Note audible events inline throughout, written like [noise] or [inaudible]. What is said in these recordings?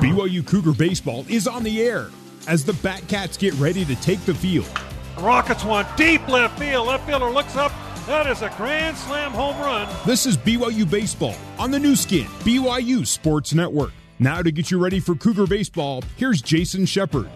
BYU Cougar Baseball is on the air as the Batcats get ready to take the field. Rockets one deep left field. Left fielder looks up. That is a grand slam home run. This is BYU Baseball on the Nu Skin, BYU Sports Network. Now to get you ready for Cougar Baseball, here's Jason Shepard.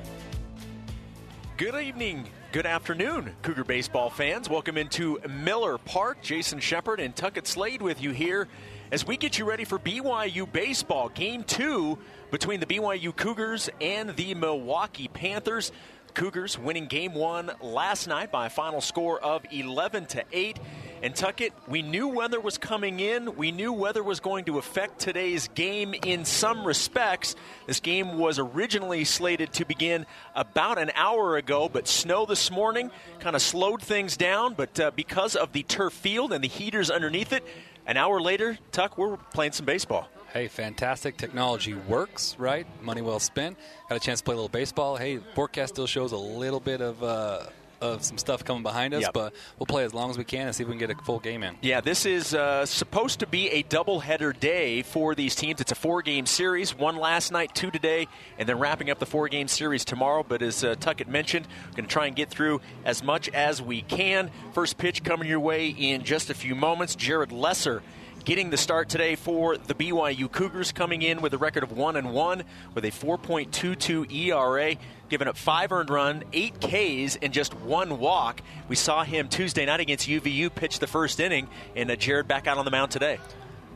Good evening, good afternoon, Cougar Baseball fans. Welcome into Miller Park. Jason Shepard and Tuckett Slade with you here as we get you ready for BYU Baseball. Game two between the BYU Cougars and the Milwaukee Panthers. Cougars winning game one last night by a final score of 11 to 8. And Tuckett, we knew weather was coming in. We knew weather was going to affect today's game in some respects. This game was originally slated to begin about an hour ago, but snow this morning kind of slowed things down. But uh, because of the turf field and the heaters underneath it, an hour later, Tuck, we're playing some baseball. Hey, fantastic technology works, right? Money well spent. Got a chance to play a little baseball. Hey, forecast still shows a little bit of. Uh, of some stuff coming behind us, Yep. but we'll play as long as we can and see if we can get a full game in. Yeah, this is uh, supposed to be a doubleheader day for these teams. It's a four-game series. One last night, two today, and then wrapping up the four-game series tomorrow. But as uh, Tuckett mentioned, we're going to try and get through as much as we can. First pitch coming your way in just a few moments. Jared Lesser getting the start today for the BYU Cougars, coming in with a record of one and one with a 4.22 ERA, giving up five earned run, eight Ks, and just one walk. We saw him Tuesday night against UVU pitch the first inning, and uh, Jared back out on the mound today.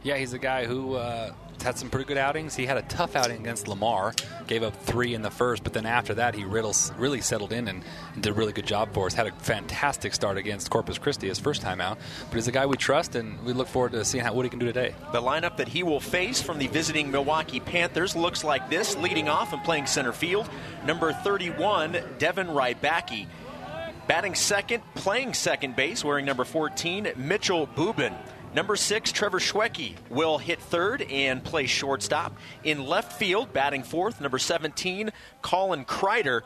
Yeah, he's a guy who uh, had some pretty good outings. He had a tough outing against Lamar, gave up three in the first, but then after that, he really settled in and, and did a really good job for us. Had a fantastic start against Corpus Christi his first time out, but he's a guy we trust, and we look forward to seeing how, what he can do today. The lineup that he will face from the visiting Milwaukee Panthers looks like this, leading off and playing center field. Number 31, Devin Rybacki. Batting second, playing second base, wearing number 14, Mitchell Bubin. Number six, Trevor Schwecke will hit third and play shortstop. In left field, batting fourth, number 17, Colin Kreider.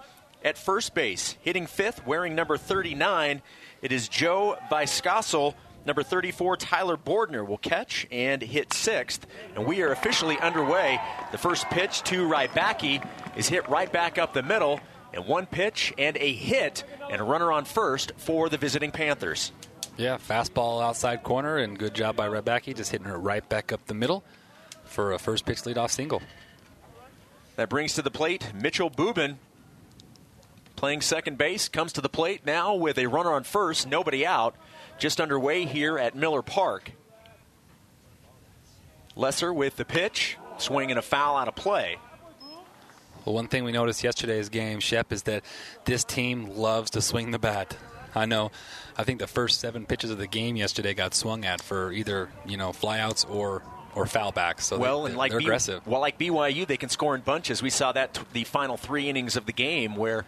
At first base, hitting fifth, wearing number 39, it is Joe Viscasel. Number 34, Tyler Bordner will catch and hit sixth. And we are officially underway. The first pitch to Rybacki is hit right back up the middle. And one pitch and a hit and a runner on first for the visiting Panthers. Yeah, fastball outside corner, and good job by Rybacki, just hitting her right back up the middle for a first pitch leadoff single. That brings to the plate Mitchell Bubin playing second base, comes to the plate now with a runner on first, nobody out, just underway here at Miller Park. Lesser with the pitch, swinging a foul out of play. Well, one thing we noticed yesterday's game, Shep, is that this team loves to swing the bat. I know. I think the first seven pitches of the game yesterday got swung at for either you know flyouts or or foul backs. So well, they, and like they're B- aggressive. Well, like BYU, they can score in bunches. We saw that t- the final three innings of the game where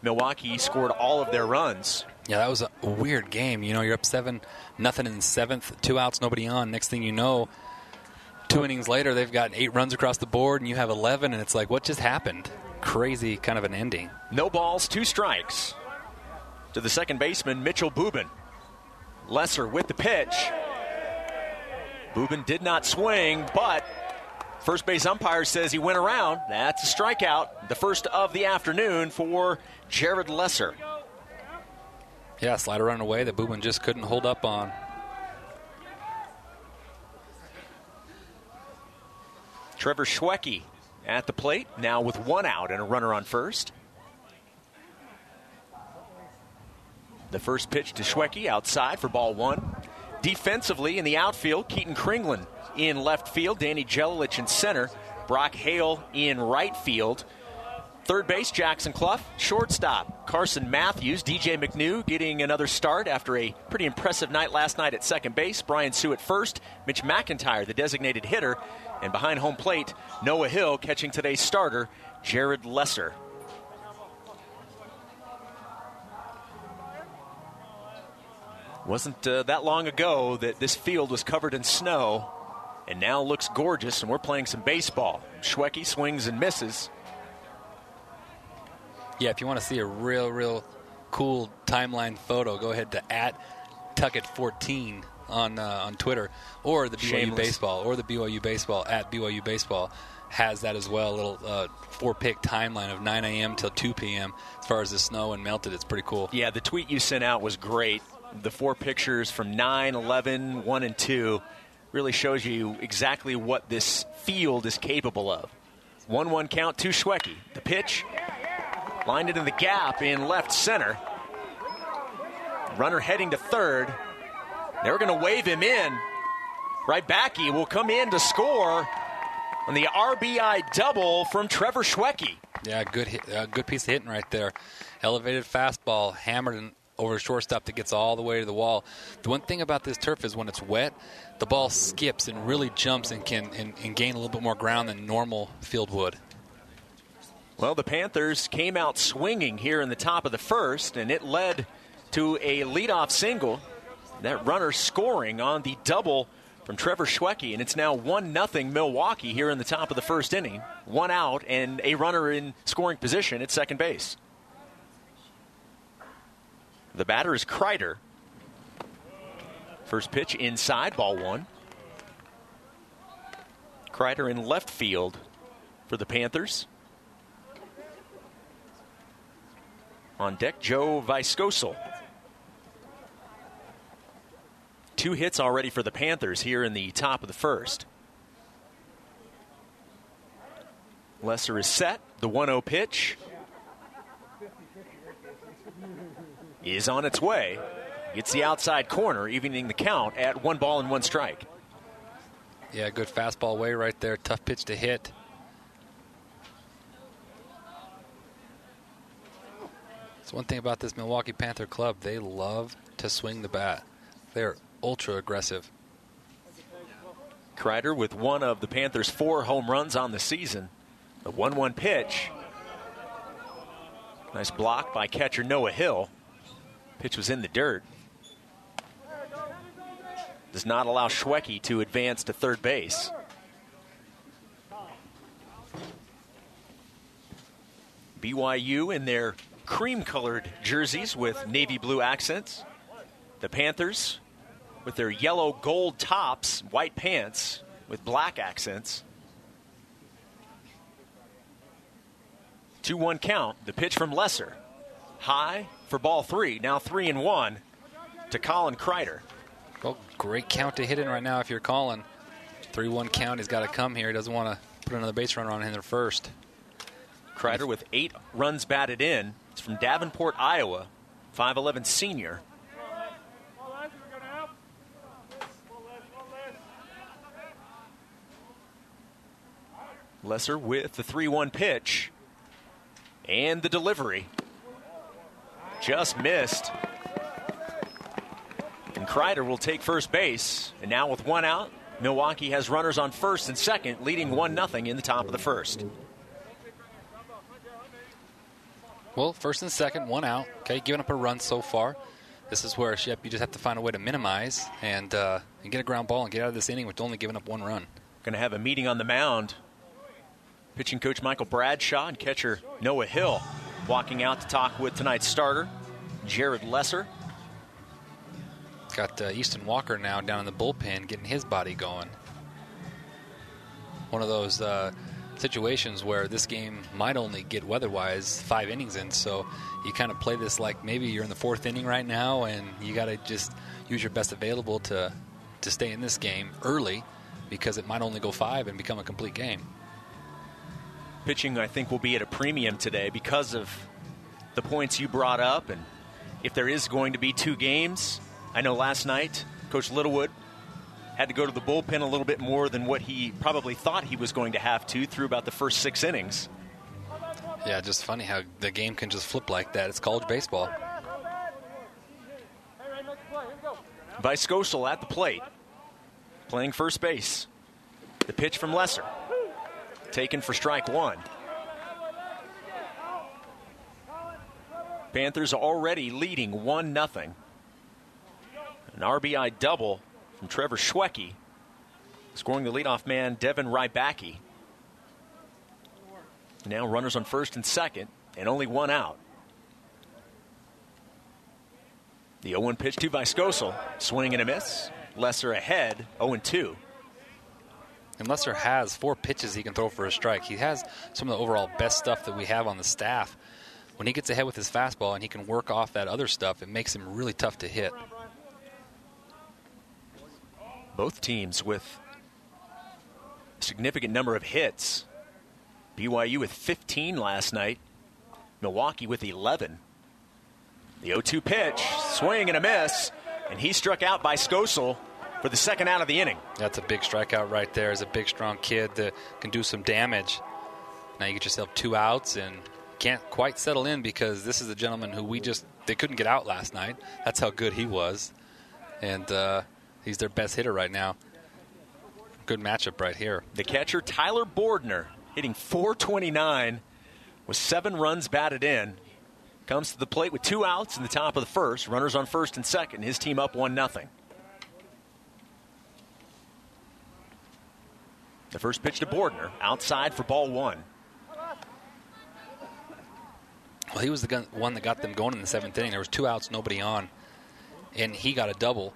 Milwaukee scored all of their runs. Yeah, that was a weird game. You know, you're up seven, nothing in the seventh, two outs, nobody on. Next thing you know, two innings later, they've got eight runs across the board, and you have 11, and it's like, what just happened? Crazy kind of an ending. No balls, two strikes. To the second baseman, Mitchell Bubin. Lesser with the pitch. Bubin did not swing, but first base umpire says he went around. That's a strikeout. The first of the afternoon for Jared Lesser. Yeah, slider run away that Bubin just couldn't hold up on. Trevor Schwecke at the plate, now with one out and a runner on first. The first pitch to Schwecke outside for ball one. Defensively in the outfield, Keaton Kringlen in left field, Danny Jelilich in center, Brock Hale in right field. Third base, Jackson Cluff. Shortstop, Carson Matthews. DJ McNew getting another start after a pretty impressive night last night at second base. Brian Hsu at first. Mitch McIntyre, the designated hitter. And behind home plate, Noah Hill catching today's starter, Jared Lesser. Wasn't uh, that long ago that this field was covered in snow and now looks gorgeous, and we're playing some baseball. Schwecke swings and misses. Yeah, if you want to see a real, real cool timeline photo, go ahead to at Tuckett14 on uh, on Twitter or the BYU Shameless. baseball or the BYU baseball at BYU baseball has that as well. A little uh, four pick timeline of 9 a.m. till 2 p.m. as far as the snow and melted. It's pretty cool. Yeah, the tweet you sent out was great. The four pictures from 9, 11, 1, and 2 really shows you exactly what this field is capable of. 1 1 count to Schwecke. The pitch lined it in the gap in left center. Runner heading to third. They're going to wave him in. Right back, he will come in to score on the RBI double from Trevor Schwecke. Yeah, good uh, good piece of hitting right there. Elevated fastball, hammered over shortstop that gets all the way to the wall. The one thing about this turf is when it's wet, the ball skips and really jumps and can and, and gain a little bit more ground than normal field would. Well, the Panthers came out swinging here in the top of the first, and it led to a leadoff single. That runner scoring on the double from Trevor Schwecke, and it's now 1 0 Milwaukee here in the top of the first inning. One out and a runner in scoring position at second base. The batter is Kreider. First pitch inside, ball one. Kreider in left field for the Panthers. On deck, Joe Viscoso. Two hits already for the Panthers here in the top of the first. Lesser is set. The 1 0 pitch is on its way. Gets the outside corner, evening the count at one ball and one strike. Yeah, good fastball way right there. Tough pitch to hit. It's one thing about this Milwaukee Panther club. They love to swing the bat. They're ultra aggressive. Kreider with one of the Panthers' four home runs on the season. The 1 1 pitch. Nice block by catcher Noah Hill. Pitch was in the dirt. Does not allow Schwecke to advance to third base. BYU in their cream colored jerseys with navy blue accents. The Panthers with their yellow gold tops, white pants with black accents. 2 1 count. The pitch from Lesser. High for ball three. Now 3 and 1 to Colin Kreider. Well, great count to hit in right now if you're calling. 3 1 count. He's got to come here. He doesn't want to put another base runner on him in first. Kreider with eight runs batted in. It's from Davenport, Iowa. 5'11 senior. Lesser with the 3 1 pitch and the delivery. Just missed. And Kreider will take first base. And now with one out, Milwaukee has runners on first and second, leading 1 0 in the top of the first. Well, first and second, one out. Okay, giving up a run so far. This is where yep, you just have to find a way to minimize and, uh, and get a ground ball and get out of this inning with only giving up one run. Going to have a meeting on the mound. Pitching coach Michael Bradshaw and catcher Noah Hill walking out to talk with tonight's starter, Jared Lesser. Got uh, Easton Walker now down in the bullpen getting his body going. One of those uh, situations where this game might only get weather-wise five innings in, so you kind of play this like maybe you're in the fourth inning right now, and you got to just use your best available to to stay in this game early because it might only go five and become a complete game. Pitching, I think, will be at a premium today because of the points you brought up, and if there is going to be two games, I know last night Coach Littlewood had to go to the bullpen a little bit more than what he probably thought he was going to have to through about the first six innings. Yeah, just funny how the game can just flip like that. It's college baseball. Viscoso at the plate, playing first base. The pitch from Lesser, taken for strike one. Panthers already leading 1 0. An RBI double from Trevor Schwecke, scoring the leadoff man, Devin Rybacki. Now runners on first and second, and only one out. The 0 1 pitch to Viscoso. Swing and a miss. Lesser ahead, 0 2. And Lesser has four pitches he can throw for a strike. He has some of the overall best stuff that we have on the staff. When he gets ahead with his fastball and he can work off that other stuff, it makes him really tough to hit. Both teams with significant number of hits. BYU with 15 last night, Milwaukee with 11. The 0 2 pitch, swing and a miss, and he struck out by Skosel for the second out of the inning. That's a big strikeout right there. He's a big, strong kid that can do some damage. Now you get yourself two outs and can't quite settle in because this is a gentleman who we just they couldn't get out last night. That's how good he was, and uh, he's their best hitter right now. Good matchup right here. The catcher Tyler Bordner hitting 429 with seven runs batted in. Comes to the plate with two outs in the top of the first. Runners on first and second. His team up one nothing. The first pitch to Bordner, outside for ball one. Well, he was the gun, one that got them going in the seventh inning. There was two outs, nobody on, and he got a double.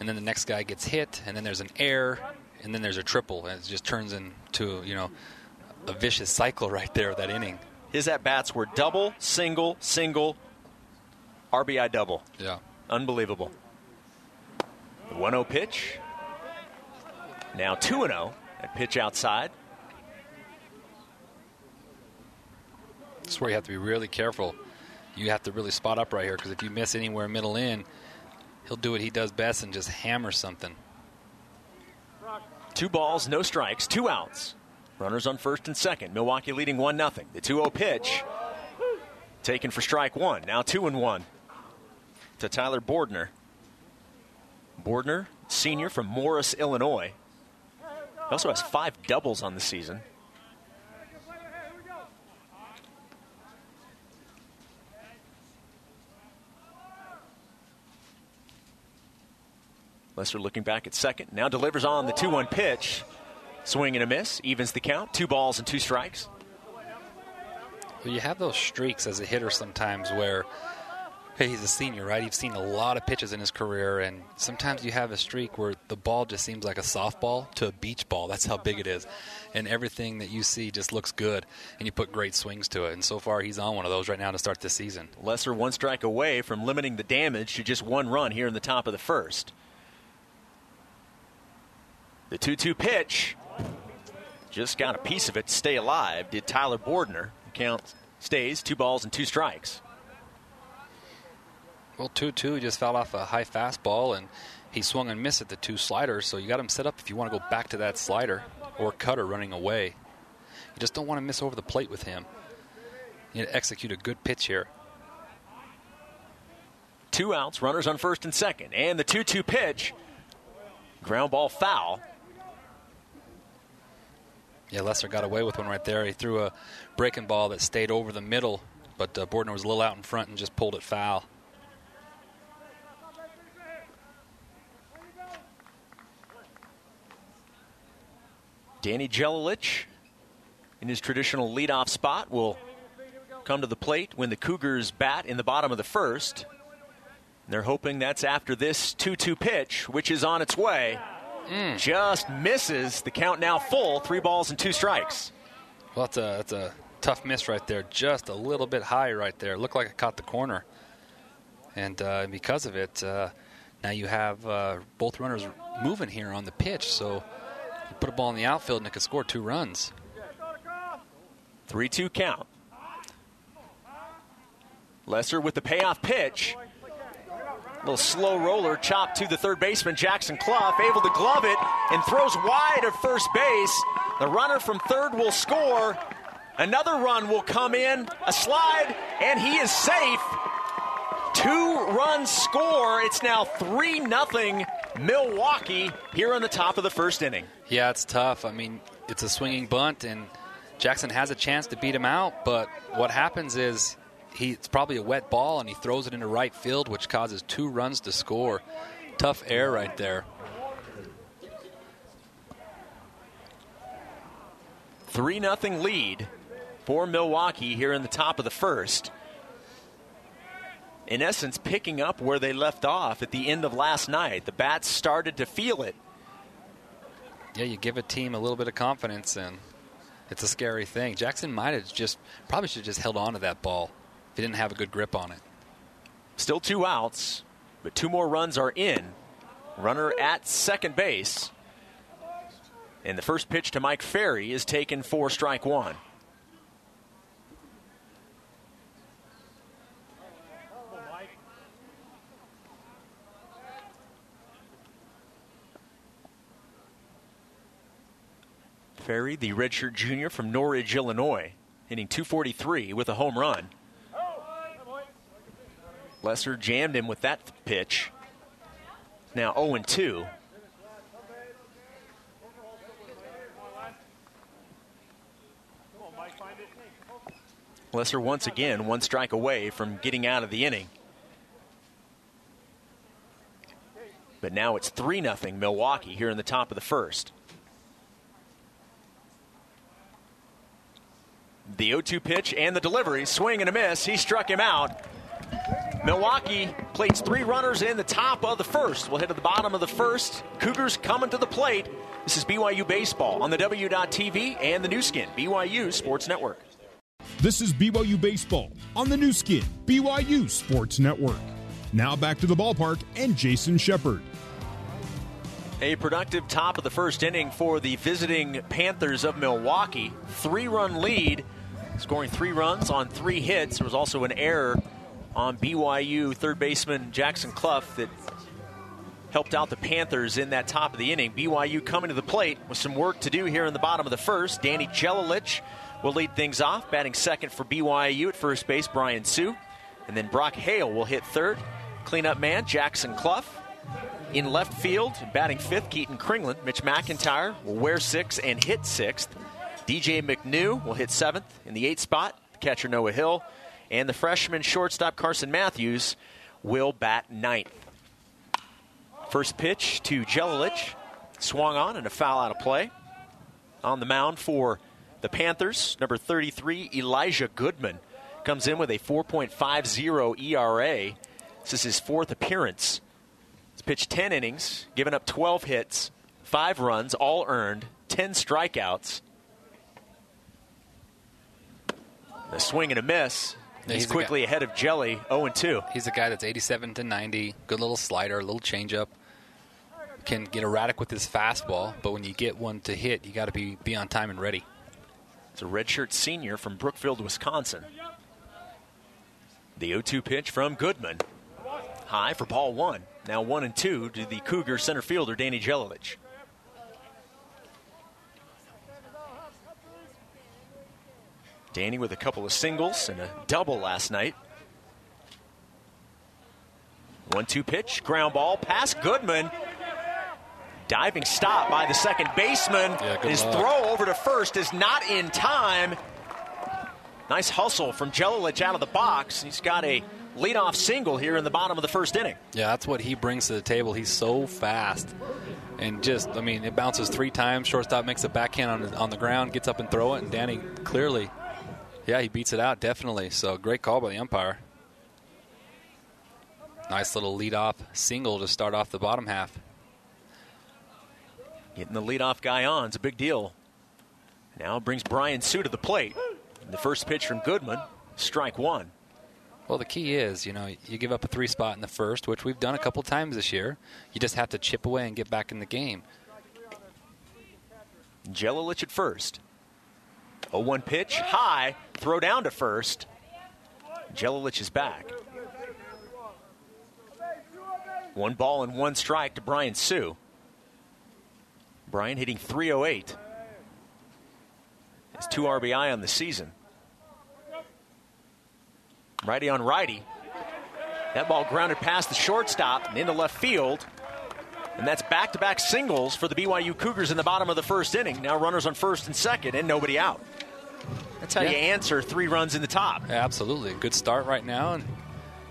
And then the next guy gets hit, and then there's an error, and then there's a triple, and it just turns into you know a vicious cycle [laughs] right there of that inning. His at bats were double, single, single, RBI double. Yeah, unbelievable. The 1-0 pitch. Now 2 0 at pitch outside. That's where you have to be really careful. You have to really spot up right here because if you miss anywhere middle in, he'll do what he does best and just hammer something. Two balls, no strikes, two outs. Runners on first and second. Milwaukee leading 1 0. The 2 0 pitch taken for strike one. Now 2 and 1 to Tyler Bordner. Bordner, senior from Morris, Illinois. He also has five doubles on the season. Lester looking back at second. Now delivers on the 2 1 pitch. Swing and a miss. Evens the count. Two balls and two strikes. You have those streaks as a hitter sometimes where, he's a senior, right? You've seen a lot of pitches in his career, and sometimes you have a streak where the ball just seems like a softball to a beach ball. That's how big it is. And everything that you see just looks good, and you put great swings to it. And so far, he's on one of those right now to start this season. Lesser one strike away from limiting the damage to just one run here in the top of the first. The 2 2 pitch just got a piece of it to stay alive, did Tyler Bordner. Count stays, two balls and two strikes. Well, 2 2 just fell off a high fastball, and he swung and missed at the two sliders, so you got him set up if you want to go back to that slider or cutter running away. You just don't want to miss over the plate with him. You need to execute a good pitch here. Two outs, runners on first and second, and the 2 2 pitch. Ground ball foul. Yeah, Lesser got away with one right there. He threw a breaking ball that stayed over the middle, but uh, Bordner was a little out in front and just pulled it foul. Danny Jelilich, in his traditional leadoff spot, will come to the plate when the Cougars bat in the bottom of the first. They're hoping that's after this 2 2 pitch, which is on its way. Mm. Just misses. The count now full. Three balls and two strikes. Well, that's a, that's a tough miss right there. Just a little bit high right there. Looked like it caught the corner. And uh, because of it, uh, now you have uh, both runners moving here on the pitch. So put a ball in the outfield and it could score two runs. 3 2 count. Lesser with the payoff pitch. A little slow roller chopped to the third baseman, Jackson Cluff, able to glove it and throws wide of first base. The runner from third will score. Another run will come in, a slide, and he is safe. Two runs score. It's now 3 0 Milwaukee here on the top of the first inning. Yeah, it's tough. I mean, it's a swinging bunt, and Jackson has a chance to beat him out, but what happens is he, it's probably a wet ball and he throws it into right field, which causes two runs to score. Tough air right there. 3 0 lead for Milwaukee here in the top of the first. In essence, picking up where they left off at the end of last night. The bats started to feel it. Yeah, you give a team a little bit of confidence, and it's a scary thing. Jackson might have just probably should have just held on to that ball if he didn't have a good grip on it. Still two outs, but two more runs are in. Runner at second base. And the first pitch to Mike Ferry is taken for strike one. Ferry, the redshirt junior from Norridge, Illinois, hitting 243 with a home run. Lesser jammed him with that pitch. Now 0 2. Lesser once again one strike away from getting out of the inning. But now it's 3 0 Milwaukee here in the top of the first. The 0 2 pitch and the delivery, swing and a miss. He struck him out. Milwaukee plates three runners in the top of the first. We'll head to the bottom of the first. Cougars coming to the plate. This is BYU Baseball on the W.TV and the Nu Skin, BYU Sports Network. This is BYU Baseball on the Nu Skin, BYU Sports Network. Now back to the ballpark and Jason Shepard. A productive top of the first inning for the visiting Panthers of Milwaukee. Three run lead, scoring three runs on three hits. There was also an error on BYU third baseman Jackson Cluff that helped out the Panthers in that top of the inning. BYU coming to the plate with some work to do here in the bottom of the first. Danny Jelilich will lead things off, batting second for BYU at first base, Brian Hsu. And then Brock Hale will hit third. Cleanup man, Jackson Cluff. In left field, batting fifth, Keaton Kringlen. Mitch McIntyre will wear six and hit sixth. DJ McNew will hit seventh in the eighth spot. Catcher Noah Hill. And the freshman shortstop Carson Matthews will bat ninth. First pitch to Jelilich. Swung on and a foul out of play. On the mound for the Panthers, number 33, Elijah Goodman, comes in with a 4.50 ERA. This is his fourth appearance. He's pitched 10 innings, given up 12 hits, 5 runs, all earned, 10 strikeouts. A swing and a miss. He's, he's quickly ahead of Jelly, 0 2. He's a guy that's 87 to 90. Good little slider, a little changeup. Can get erratic with his fastball, but when you get one to hit, you got to be be on time and ready. It's a redshirt senior from Brookfield, Wisconsin. The 0 2 pitch from Goodman. High for ball one. Now 1 and 2 to the Cougar center fielder, Danny Jelilich. Danny with a couple of singles and a double last night. 1 2 pitch, ground ball, pass Goodman. Diving stop by the second baseman. Yeah, His luck. throw over to first is not in time. Nice hustle from Jelilich out of the box. He's got a leadoff single here in the bottom of the first inning. Yeah, that's what he brings to the table. He's so fast. And just, I mean, it bounces three times. Shortstop makes a backhand on, the- on the ground, gets up and throw it, and Danny clearly, yeah, he beats it out, definitely. So great call by the umpire. Nice little leadoff single to start off the bottom half. Getting the leadoff guy on is a big deal. Now brings Brian Hsu to the plate. The first pitch from Goodman, strike one. Well, the key is, you know, you give up a three spot in the first, which we've done a couple times this year. You just have to chip away and get back in the game. Jelilich at first. 0 1 pitch, high, throw down to first. Jelilich is back. One ball and one strike to Brian Hsu. Brian hitting 308. Has two RBI on the season. Righty on righty. That ball grounded past the shortstop and into left field. And that's back to back singles for the BYU Cougars in the bottom of the first inning. Now runners on first and second and nobody out. That's how Yeah. you answer three runs in the top. Absolutely. Good start right now. And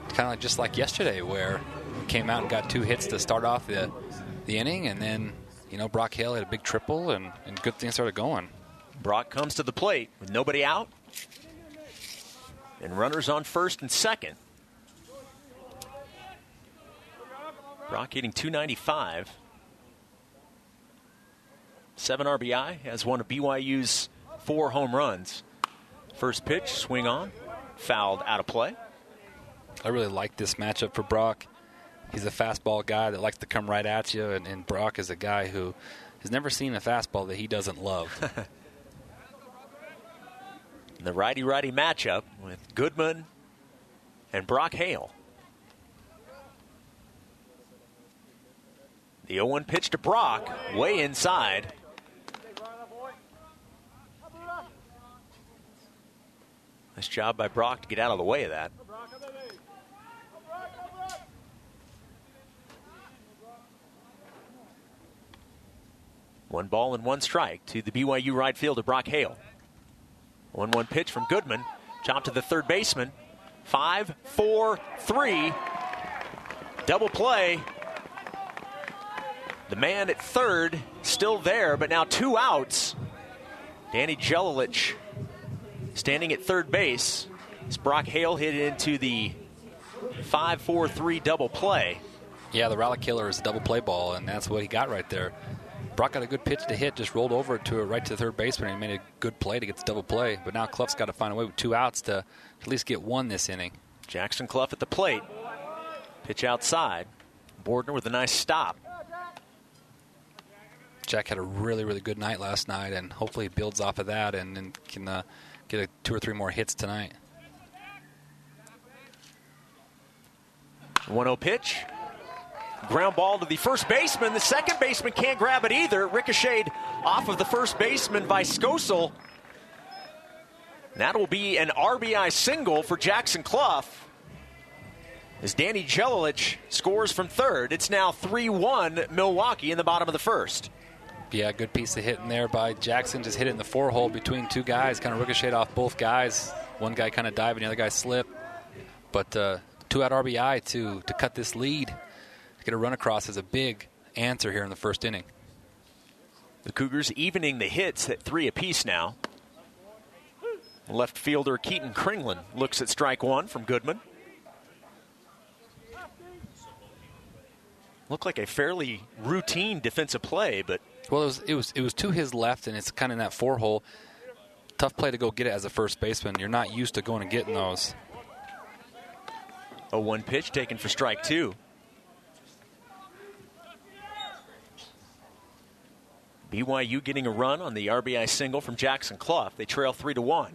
kind of like just like yesterday, where we came out and got two hits to start off the, the inning. And then, you know, Brock Hale had a big triple and, and good things started going. Brock comes to the plate with nobody out. And runners on first and second. Brock hitting 295. Seven RBI, has one of BYU's four home runs. First pitch, swing on, fouled out of play. I really like this matchup for Brock. He's a fastball guy that likes to come right at you, and, and Brock is a guy who has never seen a fastball that he doesn't love. [laughs] the righty righty matchup with Goodman and Brock Hale. The 0 1 pitch to Brock, way inside. Nice job by Brock to get out of the way of that. One ball and one strike to the BYU right fielder, Brock Hale. 1 1 pitch from Goodman. Chop to the third baseman. Five, four, three. Double play. The man at third still there, but now two outs. Danny Jelilich standing at third base. As Brock Hale hit into the 5 4 3 double play. Yeah, the rally killer is a double play ball, and that's what he got right there. Brock got a good pitch to hit, just rolled over to it right to the third baseman and made a good play to get the double play. But now Cluff's got to find a way with two outs to at least get one this inning. Jackson Cluff at the plate. Pitch outside. Bordner with a nice stop. Jack had a really, really good night last night, and hopefully he builds off of that and, and can uh, get a, two or three more hits tonight. 1 0 pitch. Ground ball to the first baseman. The second baseman can't grab it either. Ricocheted off of the first baseman by Skosel. That will be an RBI single for Jackson Cluff As Danny Jelilich scores from third, it's now 3 1 Milwaukee in the bottom of the first. Yeah, good piece of hitting there by Jackson. Just hit it in the four hole between two guys, kind of ricocheted off both guys. One guy kind of diving, the other guy slip. But uh, two out RBI to to cut this lead get a run across as a big answer here in the first inning. The Cougars evening the hits at three apiece now. Left fielder Keaton Kringlen looks at strike one from Goodman. Looked like a fairly routine defensive play, but well, it was it was it was to his left, and it's kind of in that four hole. Tough play to go get it as a first baseman. You're not used to going and getting those. A one pitch taken for strike two. BYU getting a run on the RBI single from Jackson Cluff. They trail 3 to 1.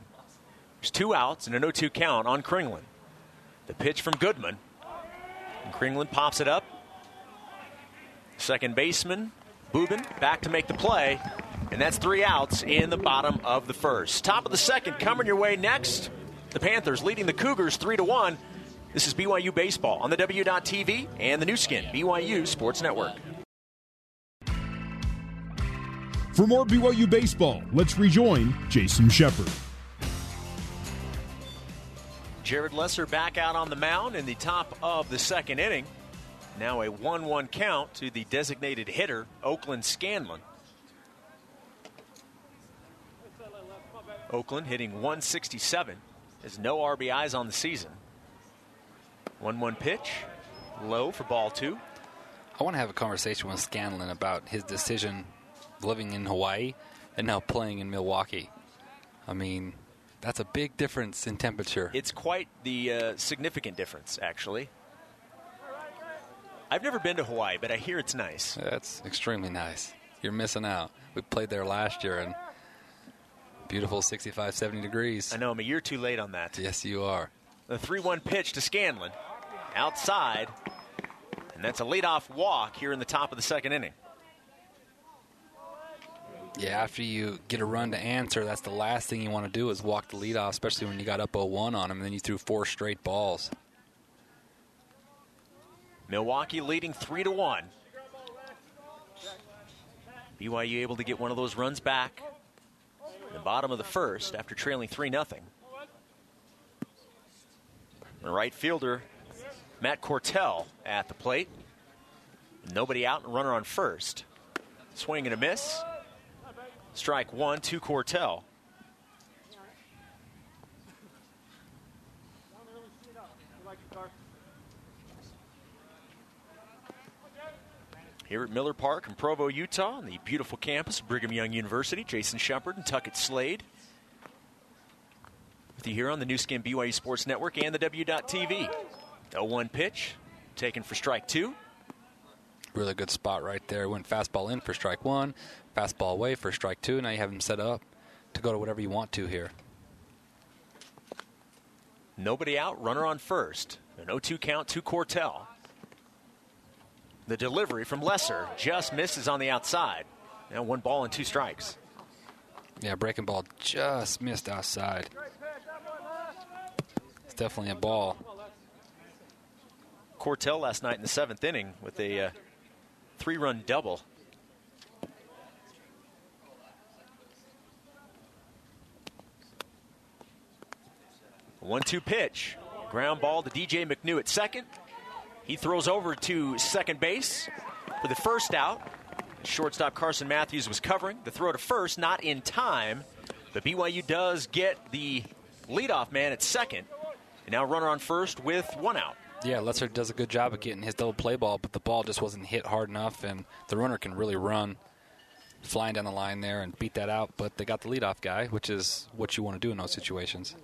There's two outs and a 0 2 count on Kringlen. The pitch from Goodman. And Kringlen pops it up. Second baseman, Bubin, back to make the play. And that's three outs in the bottom of the first. Top of the second coming your way next. The Panthers leading the Cougars 3 to 1. This is BYU Baseball on the W.TV and the Nu Skin, BYU Sports Network. For more BYU baseball, let's rejoin Jason Shepard. Jared Lesser back out on the mound in the top of the second inning. Now a 1 1 count to the designated hitter, Oakland Scanlon. Oakland hitting 167. Has no RBIs on the season. 1 1 pitch, low for ball two. I want to have a conversation with Scanlon about his decision living in Hawaii and now playing in Milwaukee. I mean, that's a big difference in temperature. It's quite the uh, significant difference, actually. I've never been to Hawaii, but I hear it's nice. That's extremely nice. You're missing out. We played there last year and beautiful 65, 70 degrees. I know, I'm a year too late on that. Yes, you are. The 3 1 pitch to Scanlon. Outside. And that's a leadoff walk here in the top of the second inning. Yeah, after you get a run to answer, that's the last thing you want to do is walk the lead off, especially when you got up 0-1 on him, and then you threw four straight balls. Milwaukee leading three to one. BYU able to get one of those runs back in the bottom of the first after trailing three nothing. The right fielder Matt Cortell at the plate. Nobody out and runner on first. Swing and a miss. Strike one to Cortell. here at Miller Park in Provo, Utah, on the beautiful campus of Brigham Young University. Jason Shepard and Tuckett Slade with you here on the Nu Skin BYU Sports Network and the W.TV. 0-1 pitch, taken for strike two. Really good spot right there. Went fastball in for strike one, fastball away for strike two. Now you have him set up to go to whatever you want to here. Nobody out, runner on first. An 0-2 count to Cortell. The delivery from Lesser just misses on the outside. Now one ball and two strikes. Yeah, breaking ball just missed outside. It's definitely a ball. Cortell last night in the seventh inning with a uh, three-run double. One-two pitch, ground ball to DJ McNew at second. He throws over to second base for the first out. Shortstop Carson Matthews was covering the throw to first, not in time. But BYU does get the leadoff man at second, and now runner on first with one out. Yeah, Lesser does a good job of getting his double play ball, but the ball just wasn't hit hard enough, and the runner can really run flying down the line there and beat that out. But they got the leadoff guy, which is what you want to do in those situations.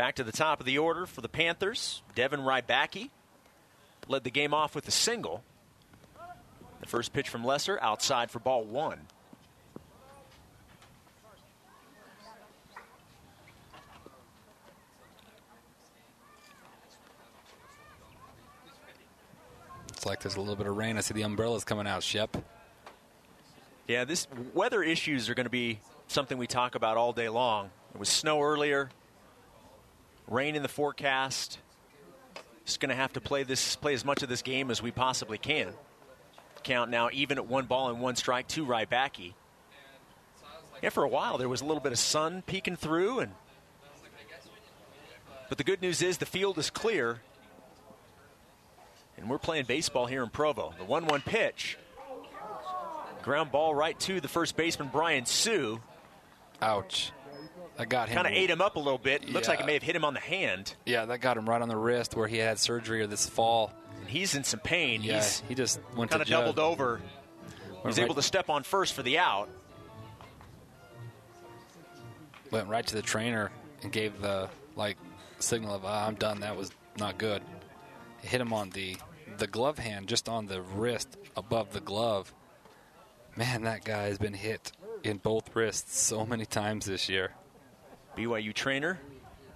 Back to the top of the order for the Panthers. Devin Rybacki led the game off with a single. The first pitch from Lesser outside for ball one. It's like there's a little bit of rain. I see the umbrellas coming out, Shep. Yeah, this weather issues are going to be something we talk about all day long. It was snow earlier, rain in the forecast. Just going to have to play this, play as much of this game as we possibly can. Count now even at one ball and one strike to Rybacki. Yeah, for a while there was a little bit of sun peeking through, and but the good news is the field is clear, and we're playing baseball here in Provo. The one-one pitch, ground ball right to the first baseman Brian Hsu. Ouch. That got him. Kind of ate him up a little bit. Looks like it may have hit him on the hand. Yeah, that got him right on the wrist where he had surgery or this fall. And he's in some pain. Yeah, He's he just went kind of doubled over. He was right- able to step on first for the out. went right to the trainer and gave the like signal of ah, I'm done. That was not good. It hit him on the the glove hand, just on the wrist above the glove. Man, that guy has been hit in both wrists so many times this year. BYU trainer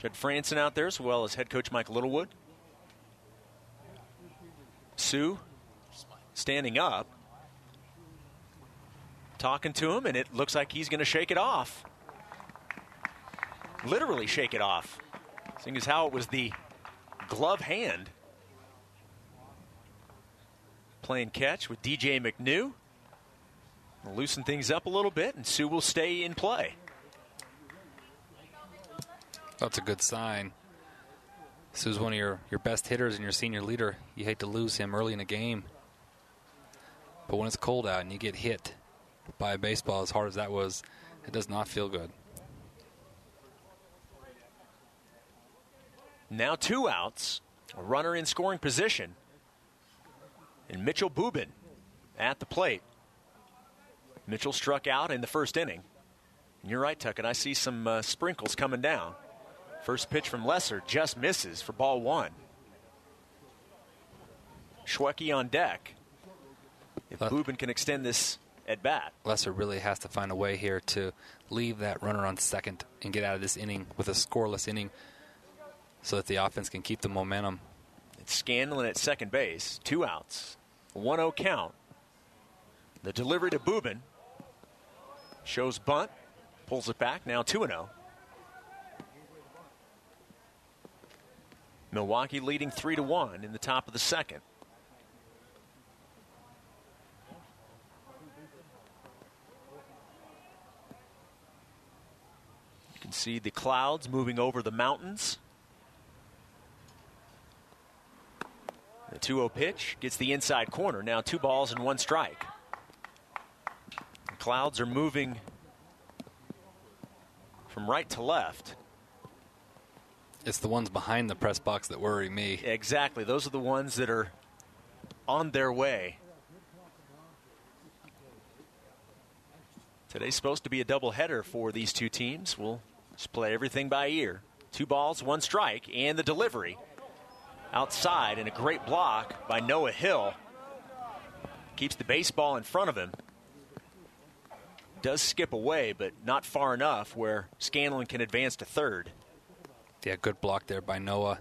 Jed Franson out there, as well as head coach Mike Littlewood. Hsu standing up, talking to him, and it looks like he's going to shake it off. Literally shake it off, seeing as how it was the glove hand. Playing catch with DJ McNew. Loosen things up a little bit, and Hsu will stay in play. That's a good sign. Hsu's one of your, your best hitters and your senior leader. You hate to lose him early in a game. But when it's cold out and you get hit by a baseball as hard as that was, it does not feel good. Now two outs, a runner in scoring position, and Mitchell Bubin at the plate. Mitchell struck out in the first inning. And you're right, Tuckett. I see some uh, sprinkles coming down. First pitch from Lesser just misses for ball one. Schwecke on deck. If Uh, Bubin can extend this at bat. Lesser really has to find a way here to leave that runner on second and get out of this inning with a scoreless inning so that the offense can keep the momentum. It's Scanlon at second base. Two outs. 1 0 count. The delivery to Bubin shows bunt, pulls it back. Now 2 0. Milwaukee leading 3 to 1 in the top of the second. You can see the clouds moving over the mountains. The 2 0 pitch gets the inside corner. Now two balls and one strike. The clouds are moving from right to left. It's the ones behind the press box that worry me. Exactly. Those are the ones that are on their way. Today's supposed to be a doubleheader for these two teams. We'll just play everything by ear. Two balls, one strike, and the delivery outside, and a great block by Noah Hill. Keeps the baseball in front of him. Does skip away, but not far enough where Scanlon can advance to third. Yeah, good block there by Noah.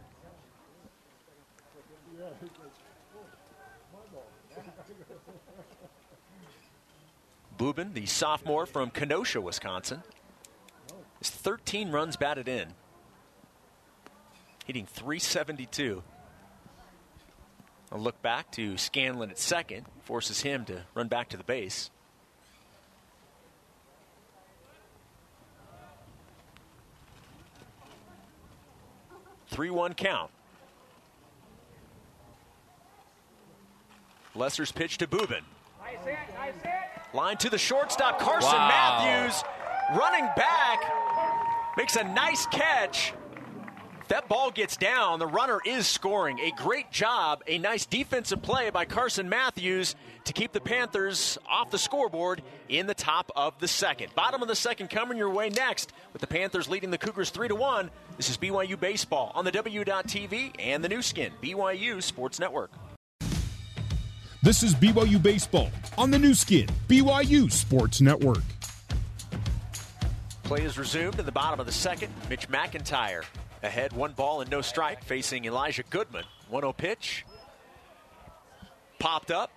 Bubin, the sophomore from Kenosha, Wisconsin, is 13 runs batted in, hitting 372. A look back to Scanlon at second forces him to run back to the base. Three-one count. Lesser's pitch to Bubin. Nice hit, nice hit. Line to the shortstop, Carson wow. Matthews, running back, makes a nice catch. If that ball gets down, the runner is scoring. A great job, a nice defensive play by Carson Matthews to keep the Panthers off the scoreboard in the top of the second. Bottom of the second coming your way next with the Panthers leading the Cougars 3 to 1. This is BYU Baseball on the W.TV and the Nu Skin, BYU Sports Network. This is BYU Baseball on the Nu Skin, BYU Sports Network. Play is resumed in the bottom of the second. Mitch McIntyre ahead, one ball and no strike, facing Elijah Goodman. 1 0 pitch. Popped up.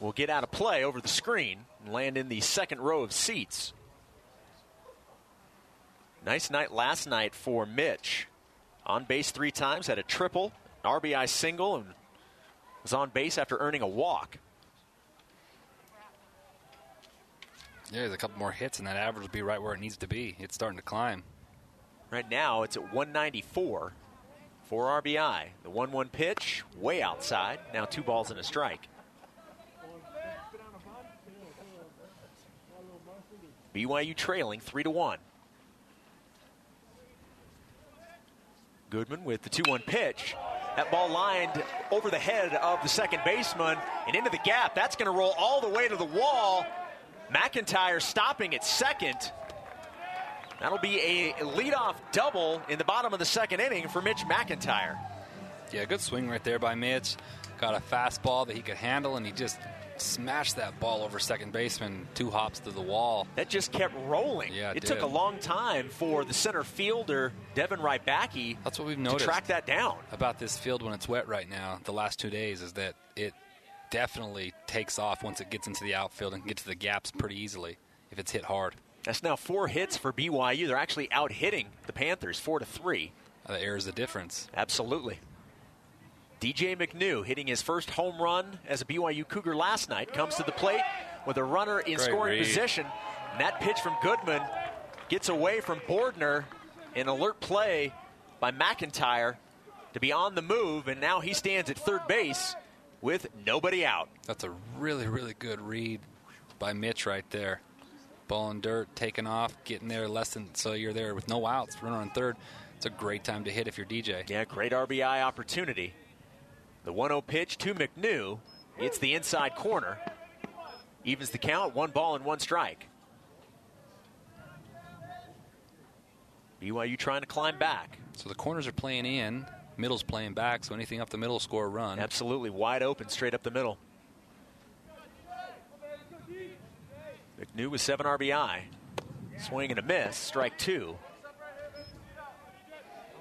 Will get out of play over the screen and land in the second row of seats. Nice night last night for Mitch. On base three times, had a triple, an RBI single, and was on base after earning a walk. Yeah, there's a couple more hits, and that average will be right where it needs to be. It's starting to climb. Right now, it's at 194 for RBI. The 1 1 pitch, way outside. Now two balls and a strike. BYU trailing 3 to 1. Goodman with the 2 1 pitch. That ball lined over the head of the second baseman and into the gap. That's going to roll all the way to the wall. McIntyre stopping at second. That'll be a leadoff double in the bottom of the second inning for Mitch McIntyre. Yeah, good swing right there by Mitch. Got a fastball that he could handle, and he just smashed that ball over second baseman, two hops to the wall. That just kept rolling. Yeah, it, it took a long time for the center fielder Devin Rybacki. That's what we've noticed. To track that down about this field when it's wet right now. The last two days is that it definitely takes off once it gets into the outfield and gets to the gaps pretty easily if it's hit hard. That's now four hits for BYU. They're actually out hitting the Panthers four to three. That airs the difference. Absolutely. DJ McNew hitting his first home run as a BYU Cougar last night comes to the plate with a runner in Great scoring read. position. And that pitch from Goodman gets away from Bordner. An alert play by McIntyre to be on the move, and now he stands at third base with nobody out. That's a really, really good read by Mitch right there. Ball and dirt, taking off, getting there less than so you're there with no outs, runner on third. It's a great time to hit if you're DJ. Yeah, great RBI opportunity. The 1 0 pitch to McNew. It's the inside corner. Evens the count, one ball and one strike. BYU trying to climb back. So the corners are playing in, middle's playing back, so anything up the middle score a run. Absolutely wide open, straight up the middle. McNew with seven RBI. Swing and a miss, strike two.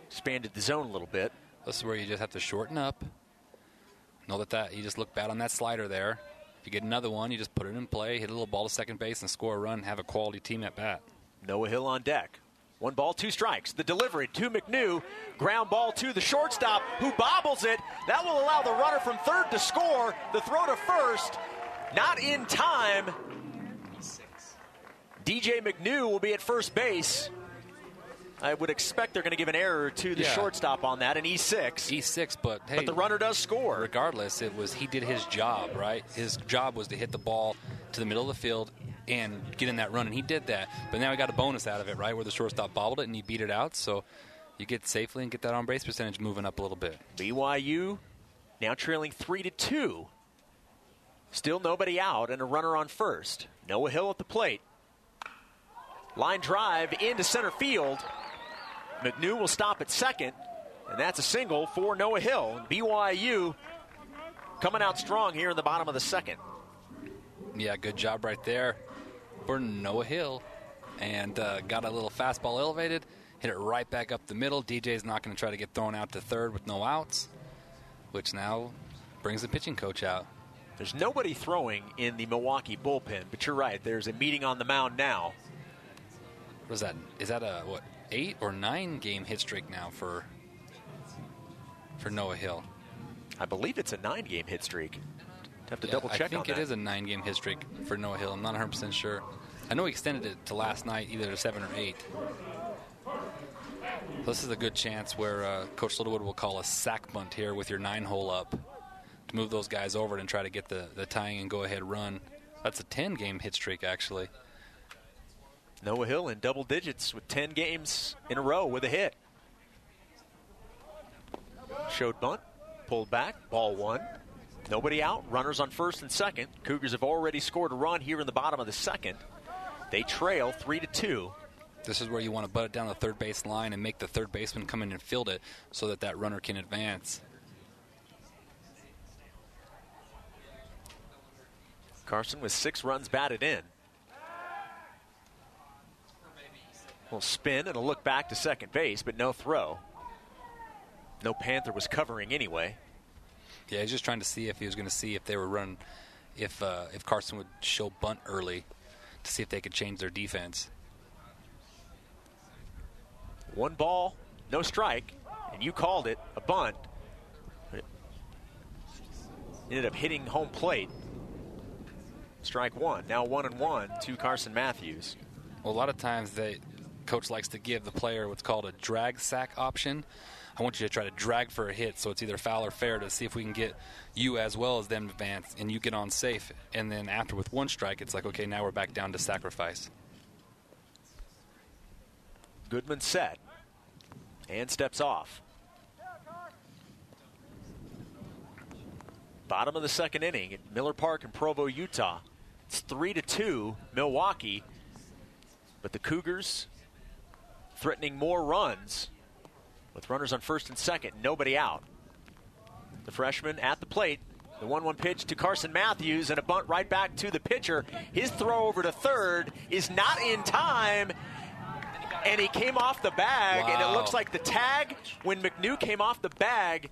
Expanded the zone a little bit. This is where you just have to shorten up. Know that that you just look bad on that slider there. If you get another one, you just put it in play, hit a little ball to second base, and score a run. Have a quality team at bat. Noah Hill on deck. One ball, two strikes. The delivery to McNew. Ground ball to the shortstop, who bobbles it. That will allow the runner from third to score. The throw to first, not in time. DJ McNew will be at first base. I would expect they're going to give an error to the Yeah. shortstop on that, an E6. E6, but hey, But the runner does score. regardless, it was he did his job, right? His job was to hit the ball to the middle of the field and get in that run, and he did that. But now he got a bonus out of it, right? Where the shortstop bobbled it and he beat it out, so you get safely and get that on base percentage moving up a little bit. BYU now trailing three to two. Still nobody out and a runner on first. Noah Hill at the plate. Line drive into center field. McNew will stop at second, and that's a single for Noah Hill. BYU coming out strong here in the bottom of the second. Yeah, good job right there for Noah Hill. And uh, got a little fastball elevated, hit it right back up the middle. DJ's not going to try to get thrown out to third with no outs, which now brings the pitching coach out. There's nobody throwing in the Milwaukee bullpen, but you're right. There's a meeting on the mound now. What is that? Is that a what eight or nine game hit streak now for for Noah Hill? I believe it's a nine game hit streak. Have to Yeah, double check I think it that. is a nine game hit streak for Noah Hill. I'm not 100 percent sure. I know he extended it to last night, either to seven or eight. This is a good chance where uh, Coach Littlewood will call a sack bunt here with your nine hole up to move those guys over and try to get the, the tying and go ahead run. That's a 10 game hit streak, actually. Noah Hill in double digits with 10 games in a row with a hit. Showed bunt, pulled back, ball one. Nobody out, runners on first and second. Cougars have already scored a run here in the bottom of the second. They trail 3 to 2. This is where you want to butt it down the third base line and make the third baseman come in and field it so that that runner can advance. Carson with six runs batted in. Will spin and a look back to second base, but no throw. No Panther was covering anyway. Yeah, he's just trying to see if he was going to see if they were running, if uh, if Carson would show bunt early to see if they could change their defense. One ball, no strike, and you called it a bunt. It ended up hitting home plate. Strike one. Now one and one to Carson Matthews. Well, a lot of times they coach likes to give the player what's called a drag sack option. I want you to try to drag for a hit, so it's either foul or fair to see if we can get you as well as them advance, and you get on safe. And then after with one strike, it's like okay, now we're back down to sacrifice. Goodman set and steps off. Bottom of the second inning at Miller Park in Provo, Utah. It's three to two, Milwaukee, but the Cougars threatening more runs with runners on first and second, nobody out. The freshman at the plate. The 1 1 pitch to Carson Matthews and a bunt right back to the pitcher. His throw over to third is not in time, and he came off the bag, and it looks like the tag when McNew came off the bag,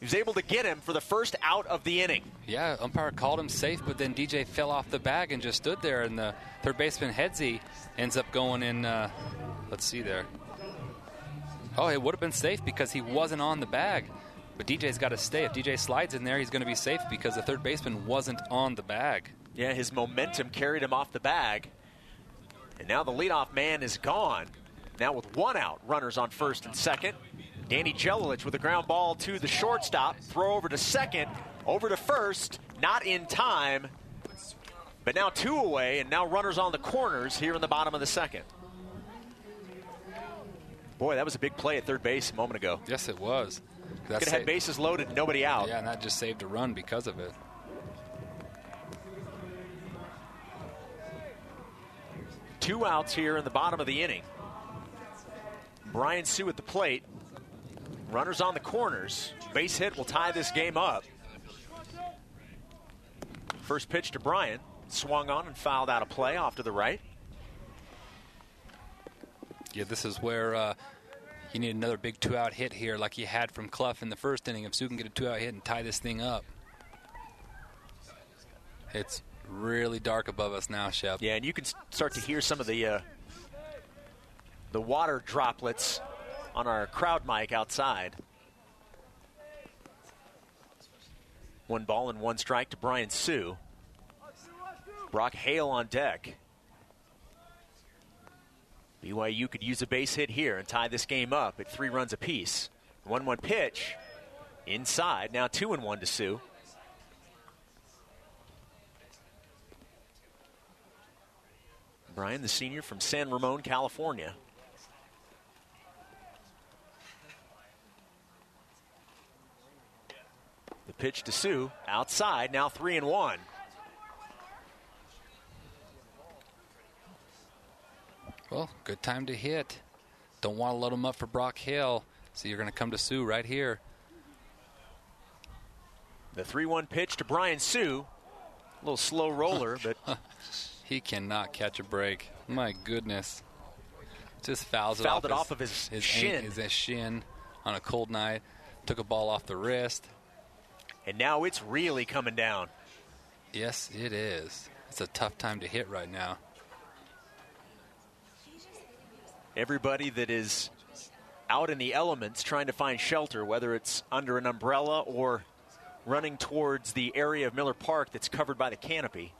he was able to get him for the first out of the inning. Yeah, umpire called him safe, but then DJ fell off the bag and just stood there, and the third baseman Headsey ends up going in. Uh, let's see there. Oh, it would have been safe because he wasn't on the bag. But DJ's got to stay. If DJ slides in there, he's going to be safe because the third baseman wasn't on the bag. Yeah, his momentum carried him off the bag. And now the leadoff man is gone. Now with one out, runners on first and second. Danny Jelilich with a ground ball to the shortstop. Throw over to second, over to first, not in time. But now two away, and now runners on the corners here in the bottom of the second. Boy, that was a big play at third base a moment ago. Yes, it was. That Could have had bases loaded, nobody out. Yeah, and that just saved a run because of it. Two outs here in the bottom of the inning. Brian Hsu at the plate. Runners on the corners. Base hit will tie this game up. First pitch to Bryant. Swung on and fouled out of play off to the right. Yeah, this is where uh, you need another big two-out hit here, like you had from Cluff in the first inning. If Hsu can get a two-out hit and tie this thing up, it's really dark above us now, Shep. Yeah, and you can start to hear some of the uh, the water droplets on our crowd mic outside. One ball and one strike to Brian Hsu. Brock Hale on deck. BYU could use a base hit here and tie this game up at three runs apiece. 1 1 pitch. Inside. Now 2 and 1 to Hsu. Brian, the senior from San Ramon, California. The pitch to Hsu outside, now three and one. Well, good time to hit. Don't want to load him up for Brock Hill. So you're going to come to Hsu right here. The 3 1 pitch to Brian Hsu. A little slow roller, [laughs] but. he cannot catch a break. My goodness. Just fouls it Fouled off it off of his shin. His, his shin on a cold night. Took a ball off the wrist. And now it's really coming down. Yes, it is. It's a tough time to hit right now. Everybody that is out in the elements trying to find shelter, whether it's under an umbrella or running towards the area of Miller Park that's covered by the canopy.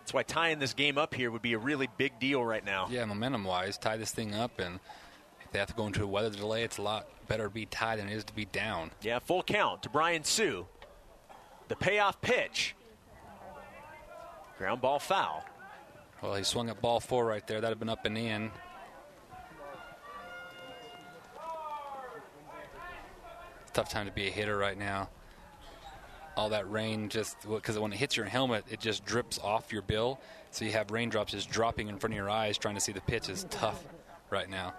That's why tying this game up here would be a really big deal right now. Yeah, momentum wise, tie this thing up, and if they have to go into a weather delay, it's a lot better to be tied than it is to be down. Yeah, full count to Brian Hsu. The payoff pitch. Ground ball foul. Well, he swung at ball four right there. That'd have been up and in. Tough time to be a hitter right now. All that rain just because when it hits your helmet, it just drips off your bill. So you have raindrops just dropping in front of your eyes, trying to see the pitch is tough right now.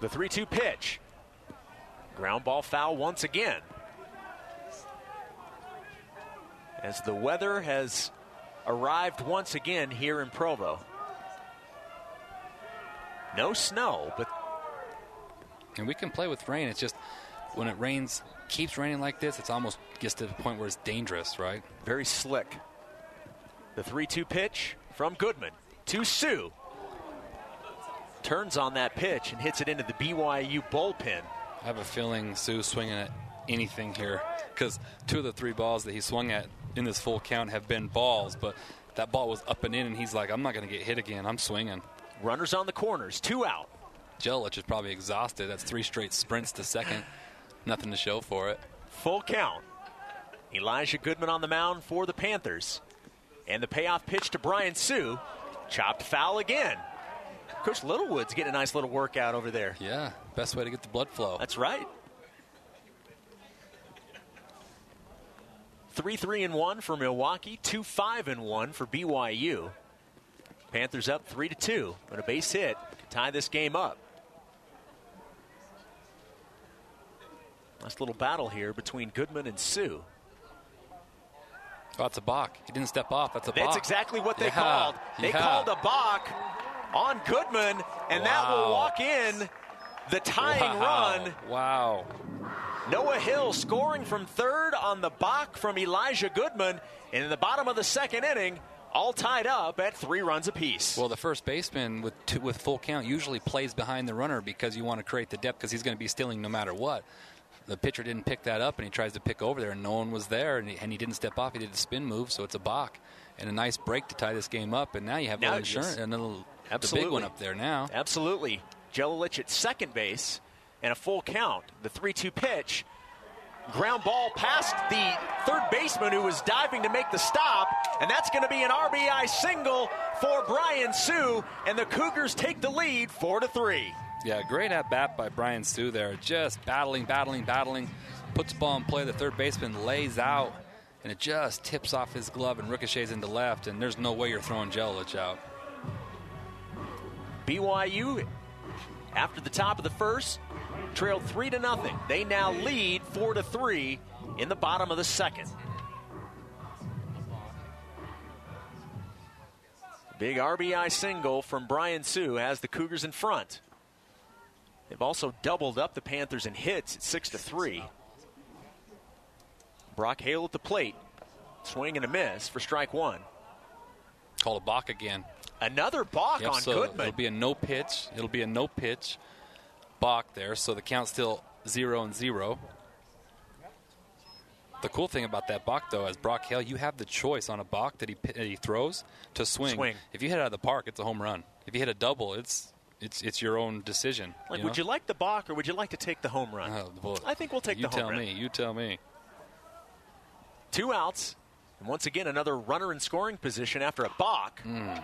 The 3 2 pitch. Ground ball foul once again. As the weather has arrived once again here in Provo. No snow, but. And we can play with rain. It's just when it rains, keeps raining like this, it's almost gets to the point where it's dangerous, right? Very slick. The 3 2 pitch from Goodman to Hsu. Turns on that pitch and hits it into the BYU bullpen. I have a feeling Hsu's swinging at anything here because two of the three balls that he swung at in this full count have been balls, but that ball was up and in, and he's like, I'm not going to get hit again. I'm swinging. Runners on the corners, two out. Jelich is probably exhausted. That's three straight sprints to second. Nothing to show for it. Full count. Elijah Goodman on the mound for the Panthers. And the payoff pitch to Brian Hsu. Chopped foul again. Coach Littlewood's getting a nice little workout over there. Yeah, best way to get the blood flow. That's right. 3 3 and 1 for Milwaukee, 2 5 and 1 for BYU. Panthers up 3 to 2 on a base hit to tie this game up. Nice little battle here between Goodman and Hsu. Oh, that's a balk. He didn't step off. That's a balk. That's exactly what they yeah. called. They yeah. called a balk on Goodman, and wow. that will walk in the tying wow. run. Wow. Noah Hill scoring from third on the balk from Elijah Goodman. And in the bottom of the second inning, all tied up at three runs apiece. Well, the first baseman with two, with full count usually plays behind the runner because you want to create the depth because he's going to be stealing no matter what. The pitcher didn't pick that up, and he tries to pick over there, and no one was there, and he, and he didn't step off. He did a spin move, so it's a balk and a nice break to tie this game up. And now you have now, a insurance. Absolutely. big one up there now. Absolutely, Jelilich at second base and a full count. The three-two pitch ground ball past the third baseman who was diving to make the stop, and that's going to be an RBI single for Brian Hsu, and the Cougars take the lead four to three. Yeah, great at bat by Brian Hsu there, just battling, battling, battling, puts the ball in play. The third baseman lays out, and it just tips off his glove and ricochets into left, and there's no way you're throwing Jelilich out. BYU, after the top of the first, trailed three to nothing. They now lead four to three in the bottom of the second. Big RBI single from Brian Hsu has the Cougars in front. They've also doubled up the Panthers in hits at six to three. Brock Hale at the plate, swing and a miss for strike one. Call a balk again. Another balk yep, on so Goodman. It'll be a no pitch. It'll be a no pitch balk there, so the count's still zero and zero. The cool thing about that balk, though, as Brock Hale, you have the choice on a balk that he that he throws to swing. swing. If you hit out of the park, it's a home run. If you hit a double, it's it's it's your own decision. Like, you would you like the balk or would you like to take the home run? Oh, well, I think we'll take the home run. You tell me. You tell me. Two outs, and once again another runner in scoring position after a balk. Mm.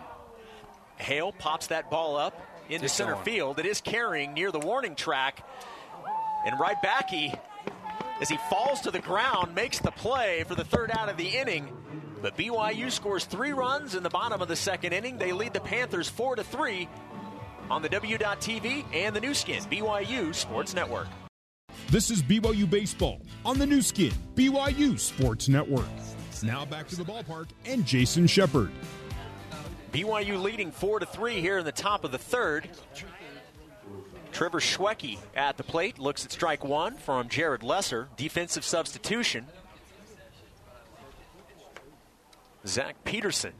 Hale pops that ball up into It's center going. field. It is carrying near the warning track. And Rybacki, as he falls to the ground, makes the play for the third out of the inning. But BYU scores three runs in the bottom of the second inning. They lead the Panthers 4 to 3 on the W.TV and the Nu Skin, BYU Sports Network. This is BYU Baseball on the Nu Skin, BYU Sports Network. Now back to the ballpark and Jason Shepard. BYU leading 4 to 3 here in the top of the third. Trevor Schwecke at the plate looks at strike one from Jared Lesser. Defensive substitution. Zach Peterson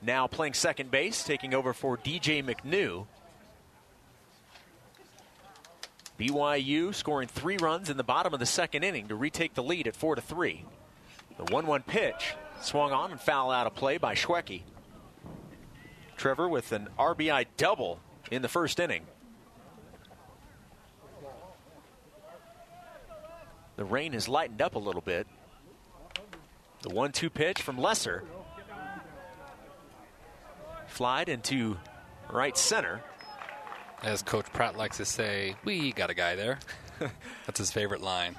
now playing second base, taking over for DJ McNew. BYU scoring three runs in the bottom of the second inning to retake the lead at four to three. The 1 1 pitch swung on and foul out of play by Schwecke. Trevor with an RBI double in the first inning. The rain has lightened up a little bit. The 1 2 pitch from Lesser. Flied into right center. As Coach Pratt likes to say, we got a guy there. [laughs] That's his favorite line.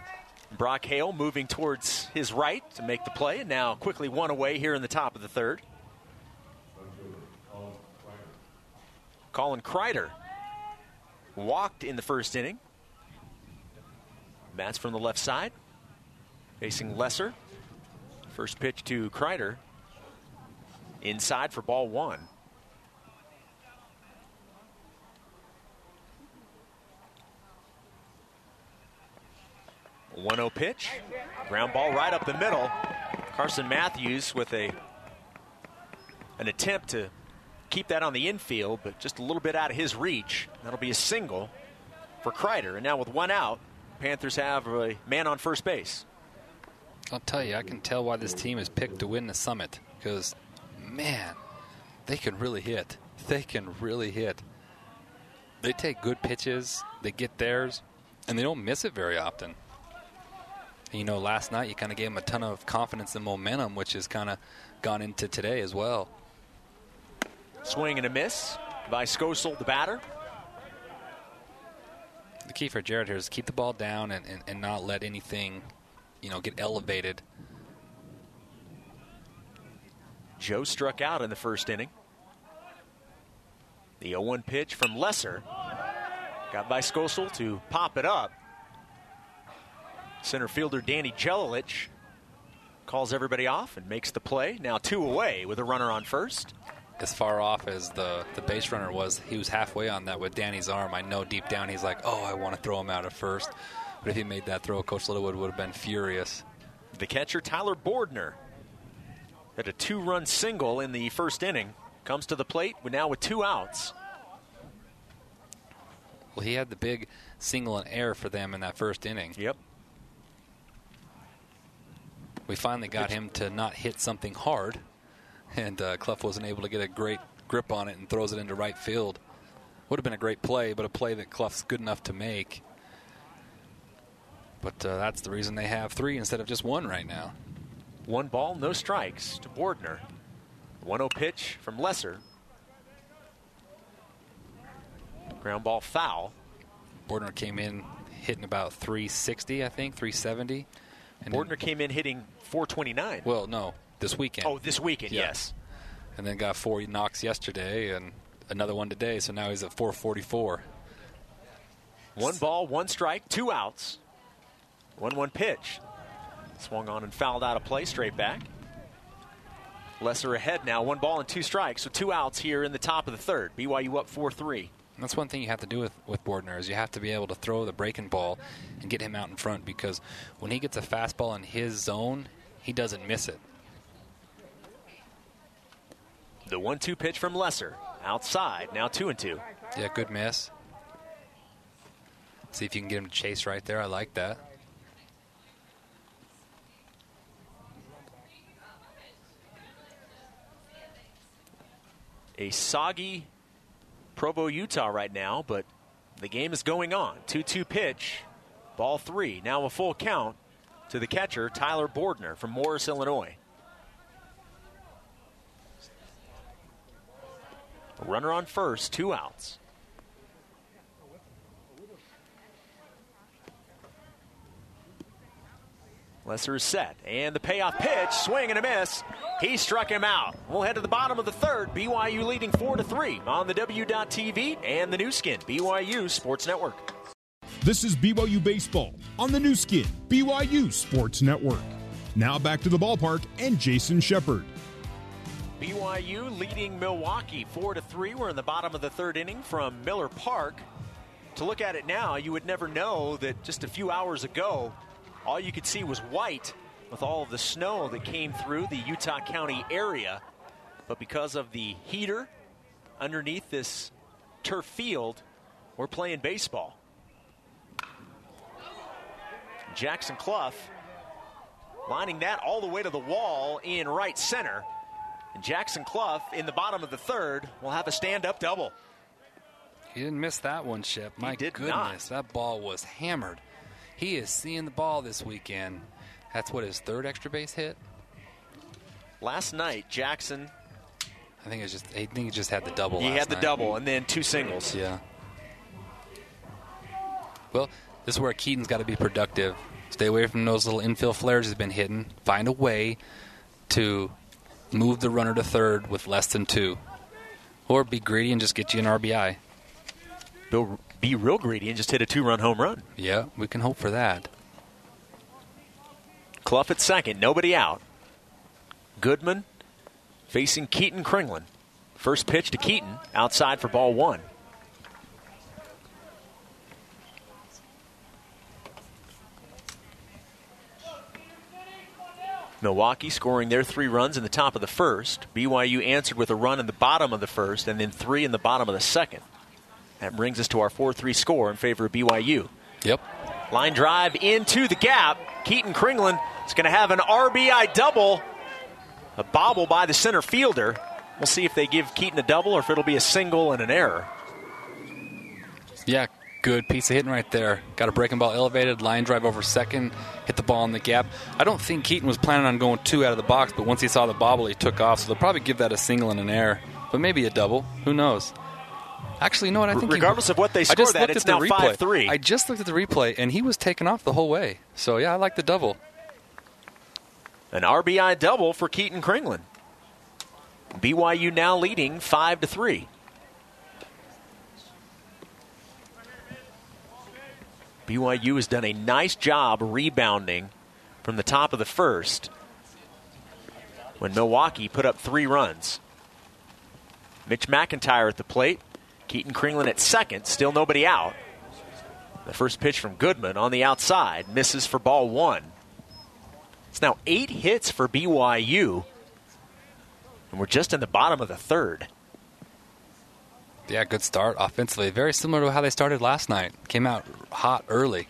Brock Hale moving towards his right to make the play, and now quickly one away here in the top of the third. Colin Kreider walked in the first inning. Bats from the left side, facing Lesser. First pitch to Kreider. Inside for ball one. One zero oh pitch, ground ball right up the middle. Carson Matthews with a an attempt to keep that on the infield, but just a little bit out of his reach. That'll be a single for Kreider. And now with one out, Panthers have a man on first base. I'll tell you, I can tell why this team is picked to win the summit because, man, they can really hit. They can really hit. They take good pitches, they get theirs, and they don't miss it very often. You know, last night you kind of gave them a ton of confidence and momentum, which has kind of gone into today as well. Swing and a miss by Skosel, the batter. The key for Jared here is keep the ball down and, and, and not let anything, you know, get elevated. Joe struck out in the first inning. The 0 1 pitch from Lesser. Got by Skosel to pop it up. Center fielder Danny Jelilich calls everybody off and makes the play. Now two away with a runner on first as far off as the, the base runner was, he was halfway on that with Danny's arm. I know deep down he's like, oh, I want to throw him out at first. But if he made that throw, Coach Littlewood would have been furious. The catcher, Tyler Bordner, had a two run single in the first inning, comes to the plate now with two outs. Well, he had the big single and air for them in that first inning. Yep. We finally got him to not hit something hard and uh, Cluff wasn't able to get a great grip on it and throws it into right field. Would have been a great play, but a play that Cluff's good enough to make. But uh, that's the reason they have three instead of just one right now. One ball, no strikes to Bordner. 1 0 pitch from Lesser. Ground ball foul. Bordner came in hitting about 360, I think, 370. And Bordner then, came in hitting 429. Well, no, this weekend. Oh, this weekend, yeah. yes. And then got four knocks yesterday and another one today, so now he's at 444. One ball, one strike, two outs. 1 1 pitch. Swung on and fouled out of play, straight back. Lesser ahead now, one ball and two strikes, so two outs here in the top of the third. BYU up 4 3. That's one thing you have to do with, with Bordner is you have to be able to throw the breaking ball and get him out in front because when he gets a fastball in his zone, he doesn't miss it. The one-two pitch from Lesser. Outside, now two and two. Yeah, good miss. See if you can get him to chase right there. I like that. A soggy Provo, Utah right now, but the game is going on. 2 2 pitch, ball three. Now a full count to the catcher, Tyler Bordner from Morris, Illinois. Runner on first, two outs. Lesser is set. And the payoff pitch, swing and a miss. He struck him out. We'll head to the bottom of the third. BYU leading 4 to 3 on the W.TV and the Nu Skin, BYU Sports Network. This is BYU Baseball on the Nu Skin, BYU Sports Network. Now back to the ballpark and Jason Shepard. BYU leading Milwaukee 4 to 3. We're in the bottom of the third inning from Miller Park. To look at it now, you would never know that just a few hours ago, all you could see was white with all of the snow that came through the Utah County area. But because of the heater underneath this turf field, we're playing baseball. Jackson Cluff lining that all the way to the wall in right center. Jackson Cluff in the bottom of the third will have a stand up double. He didn't miss that one, Shep. My did goodness, not. that ball was hammered. He is seeing the ball this weekend. That's what his third extra base hit. Last night, Jackson, I think it's just. I think he just had the double. he had the night. double and then two singles. Yeah. Well, this is where Keaton's got to be productive. Stay away from those little infield flares he's been hitting. Find a way to move the runner to third with less than two, or be greedy and just get you an RBI. Bill, be real greedy and just hit a two run home run. Yeah, we can hope for that. Cluff at second, nobody out. Goodman facing Keaton Kringlen. First pitch to Keaton, outside for ball one. Milwaukee scoring their three runs in the top of the first. BYU answered with a run in the bottom of the first and then three in the bottom of the second. That brings us to our 4 3 score in favor of BYU. Yep. Line drive into the gap. Keaton Kringlen is going to have an RBI double. A bobble by the center fielder. We'll see if they give Keaton a double or if it'll be a single and an error. Yeah, good piece of hitting right there. Got a breaking ball elevated, line drive over second, hit the ball in the gap. I don't think Keaton was planning on going two out of the box, but once he saw the bobble, he took off. So they'll probably give that a single and an error, but maybe a double. Who knows? Actually, you know what? I think he- Regardless of what they score that, it's now 5-3. I just looked at the replay, and he was taken off the whole way. So yeah, I like the double. An RBI double for Keaton Kringlen. BYU now leading 5 to 3. BYU has done a nice job rebounding from the top of the first when Milwaukee put up three runs. Mitch McIntyre at the plate, Keaton Kringlen at second, still nobody out. The first pitch from Goodman on the outside misses for ball one. It's now eight hits for BYU, and we're just in the bottom of the third. Yeah, good start offensively. Very similar to how they started last night. Came out hot early.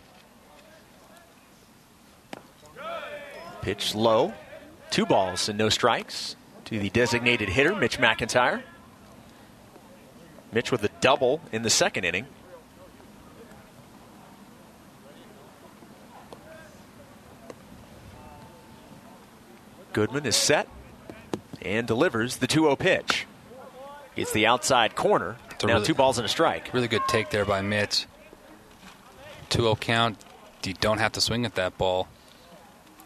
Pitch low, two balls and no strikes to the designated hitter, Mitch McIntyre. Mitch with a double in the second inning. Goodman is set and delivers the 2 0 pitch. It's the outside corner. Now really- two balls and a strike. Really good take there by Mitch. 2 0 count. You don't have to swing at that ball.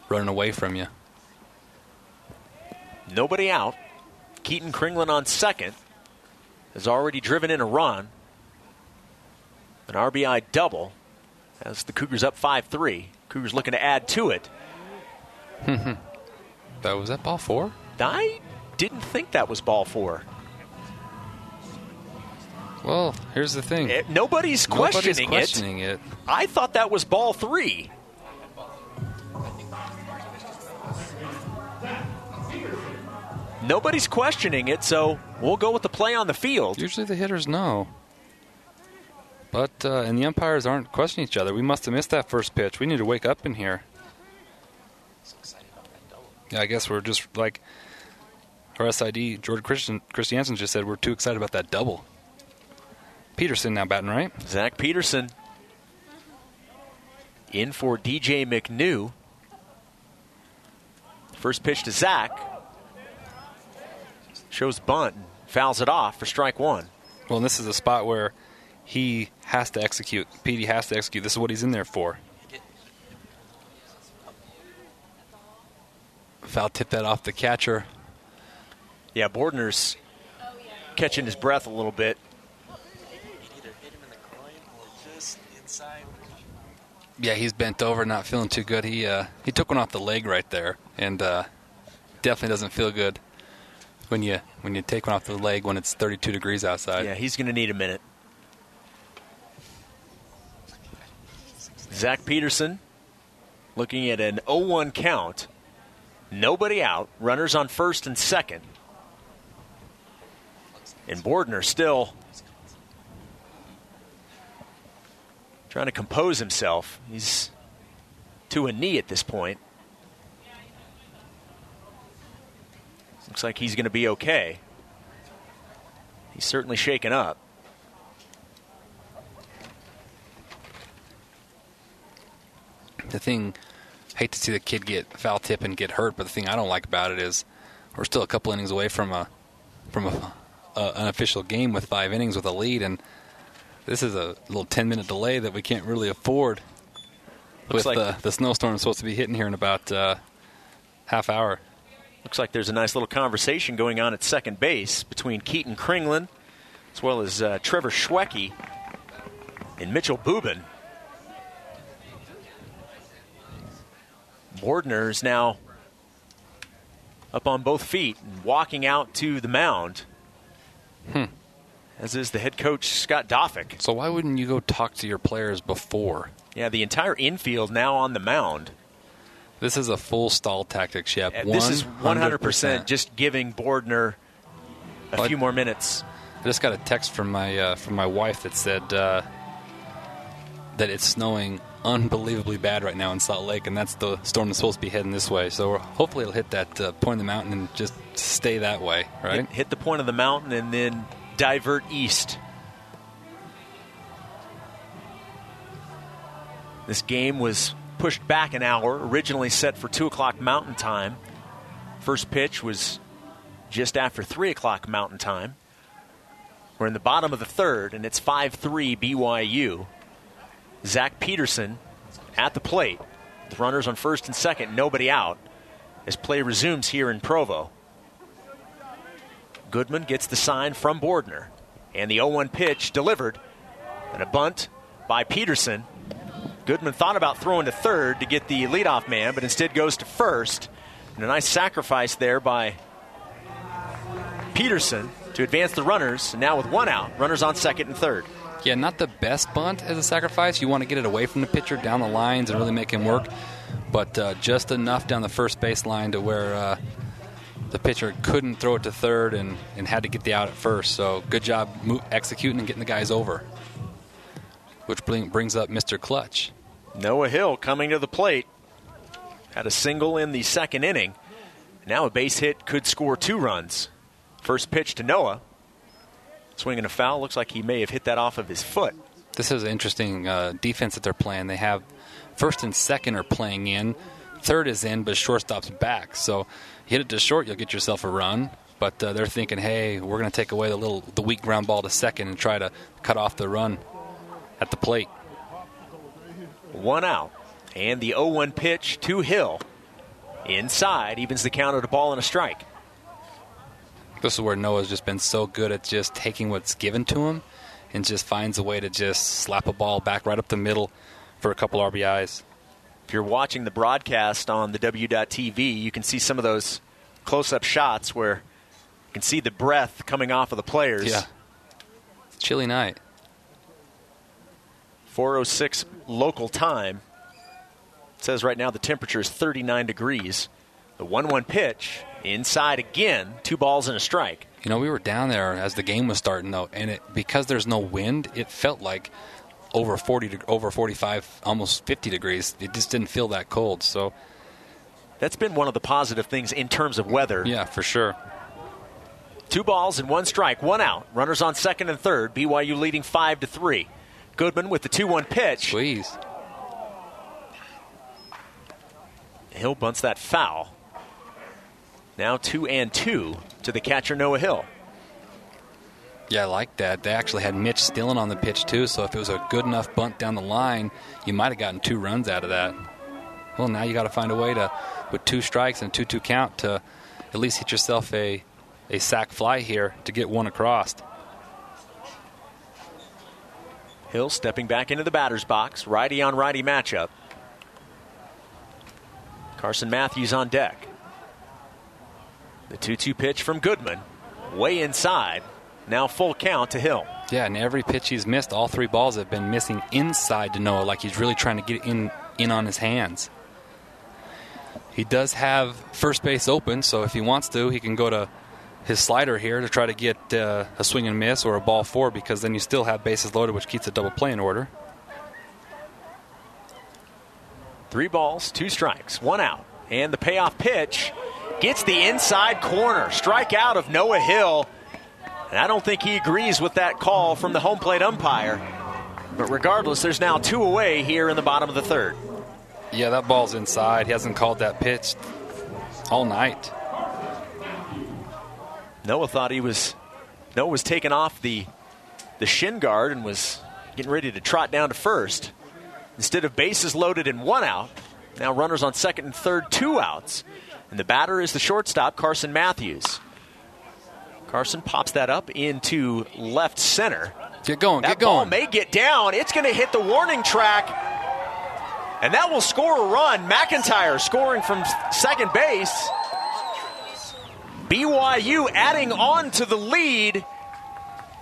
Running away from you. Nobody out. Keaton Kringlen on second has already driven in a run. An RBI double as the Cougars up 5 3. Cougars looking to add to it. [laughs] That was that ball four? I didn't think that was ball four. Well, here's the thing. Eh, nobody's questioning, Nobody's questioning it. it. I thought that was ball three. Nobody's questioning it, so we'll go with the play on the field. Usually the hitters know. But, uh, and the umpires aren't questioning each other. We must have missed that first pitch. We need to wake up in here. Yeah, I guess we're just like our SID, George Christian, Christiansen just said, we're too excited about that double. Peterson now batting right. Zach Peterson in for DJ McNew. First pitch to Zach. Shows bunt, fouls it off for strike one. Well, and this is a spot where he has to execute. Petey has to execute. This is what he's in there for. foul tip that off the catcher. Yeah, Bordner's catching his breath a little bit. Yeah, he's bent over, not feeling too good. He uh, he took one off the leg right there, and uh, definitely doesn't feel good when you when you take one off the leg when it's 32 degrees outside. Yeah, he's going to need a minute. Zach Peterson looking at an 0-1 count. Nobody out. Runners on first and second. And Bordner still trying to compose himself. He's to a knee at this point. Looks like he's going to be okay. He's certainly shaken up. The thing, I hate to see the kid get foul tip and get hurt, but the thing I don't like about it is we're still a couple innings away from a from a, a an official game with five innings with a lead, and this is a little 10 minute delay that we can't really afford. Looks with like- uh, the snowstorm supposed to be hitting here in about uh, half hour. Looks like there's a nice little conversation going on at second base between Keaton Kringlen as well as uh, Trevor Schwecke and Mitchell. Bordner is now up on both feet and walking out to the mound. Hmm. As is the head coach, Scott Doffek. So why wouldn't you go talk to your players before? Yeah, the entire infield now on the mound. This is a full stall tactic, Shep. Uh, This is 100% just giving Bordner a But- few more minutes. I just got a text from my uh, from my wife that said uh, that it's snowing unbelievably bad right now in Salt Lake, and that's the storm that's supposed to be heading this way. So hopefully it'll hit that uh, point of the mountain and just stay that way, right? Hit, hit the point of the mountain and then divert east. This game was pushed back an hour, originally set for 2 o'clock Mountain Time. First pitch was just after 3 o'clock Mountain Time. We're in the bottom of the third, and it's 5 3 BYU. Zach Peterson at the plate, with runners on first and second, nobody out, as play resumes here in Provo. Goodman gets the sign from Bordner. And the 0 1 pitch delivered. And a bunt by Peterson. Goodman thought about throwing to third to get the leadoff man, but instead goes to first. And a nice sacrifice there by Peterson to advance the runners. And now with one out, runners on second and third. Yeah, not the best bunt as a sacrifice. You want to get it away from the pitcher down the lines and really make him work, but uh, just enough down the first base line to where uh, the pitcher couldn't throw it to third and, and had to get the out at first. So good job executing and getting the guys over, which bring, brings up Mr. Clutch. Noah Hill coming to the plate. Had a single in the second inning. Now a base hit could score two runs. First pitch to Noah. Swinging a foul. Looks like he may have hit that off of his foot. This is an interesting uh, defense that they're playing. They have first and second are playing in, third is in, but shortstop's back. So hit it to short, you'll get yourself a run. But uh, they're thinking, hey, we're going to take away the little the weak ground ball to second and try to cut off the run at the plate. One out. And the 0 1 pitch to Hill. Inside, evens the count at a ball and a strike. This is where Noah's just been so good at just taking what's given to him and just finds a way to just slap a ball back right up the middle for a couple RBIs. If you're watching the broadcast on the W.TV, you can see some of those close up shots where you can see the breath coming off of the players. Yeah. It's a chilly night. 406 local time. It says right now the temperature is 39 degrees. The 1 1 pitch inside again, two balls and a strike. You know, we were down there as the game was starting, though, and it because there's no wind, it felt like over 40, deg- over 45, almost 50 degrees. It just didn't feel that cold. So, That's been one of the positive things in terms of weather. yeah, for sure. Two balls and one strike, one out. Runners on second and third. BYU leading five to three. Goodman with the two-one pitch. Please. Hill bunts that foul. Now two and two to the catcher Noah Hill. Yeah, I like that. They actually had Mitch Stillen on the pitch, too, so if it was a good enough bunt down the line, you might have gotten two runs out of that. Well, now you got to find a way to, with two strikes and two two count, to at least hit yourself a a sac fly here to get one across. Hill stepping back into the batter's box, righty on righty matchup. Carson Matthews on deck. The 2 2 pitch from Goodman, way inside. Now full count to Hill. Yeah, and every pitch he's missed, all three balls have been missing inside to Noah, like he's really trying to get in in on his hands. He does have first base open, so if he wants to, he can go to his slider here to try to get uh, a swing and miss or a ball four because then you still have bases loaded, which keeps a double play in order. Three balls, two strikes, one out. And the payoff pitch gets the inside corner. Strikeout of Noah Hill. And I don't think he agrees with that call from the home plate umpire. But regardless, there's now two away here in the bottom of the third. Yeah, that ball's inside. He hasn't called that pitch all night. Noah thought he was Noah was taking off the the shin guard and was getting ready to trot down to first. Instead of bases loaded and one out, now runners on second and third, two outs. And the batter is the shortstop, Carson Matthews. Carson pops that up into left center. Get going, that get going. ball may get down. It's going to hit the warning track. And that will score a run. McIntyre scoring from second base. BYU adding on to the lead.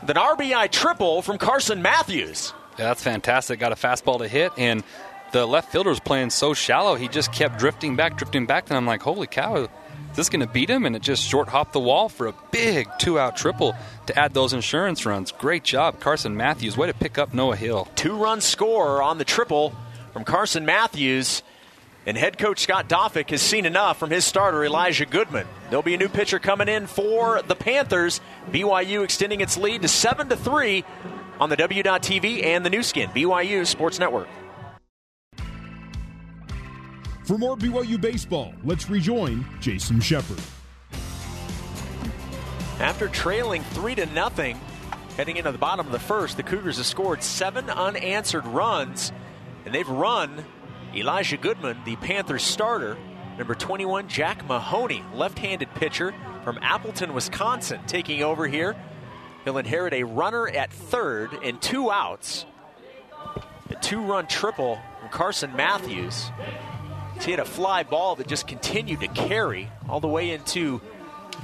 An RBI triple from Carson Matthews. Yeah, that's fantastic. Got a fastball to hit, and the left fielder was playing so shallow, he just kept drifting back, drifting back. And I'm like, holy cow, is this going to beat him? And it just short hopped the wall for a big two out triple to add those insurance runs. Great job, Carson Matthews. Way to pick up Noah Hill. Two run score on the triple from Carson Matthews. And head coach Scott Doffek has seen enough from his starter, Elijah Goodman. There'll be a new pitcher coming in for the Panthers. BYU extending its lead to 7 to 3 on the W.TV and the Nu Skin, BYU Sports Network. For more BYU baseball, let's rejoin Jason Shepard. After trailing 3 to nothing, heading into the bottom of the first, the Cougars have scored seven unanswered runs, and they've run Elijah Goodman, the Panthers starter, number 21, Jack Mahoney, left handed pitcher from Appleton, Wisconsin, taking over here. He'll inherit a runner at third and two outs. A two run triple from Carson Matthews. He hit a fly ball that just continued to carry all the way into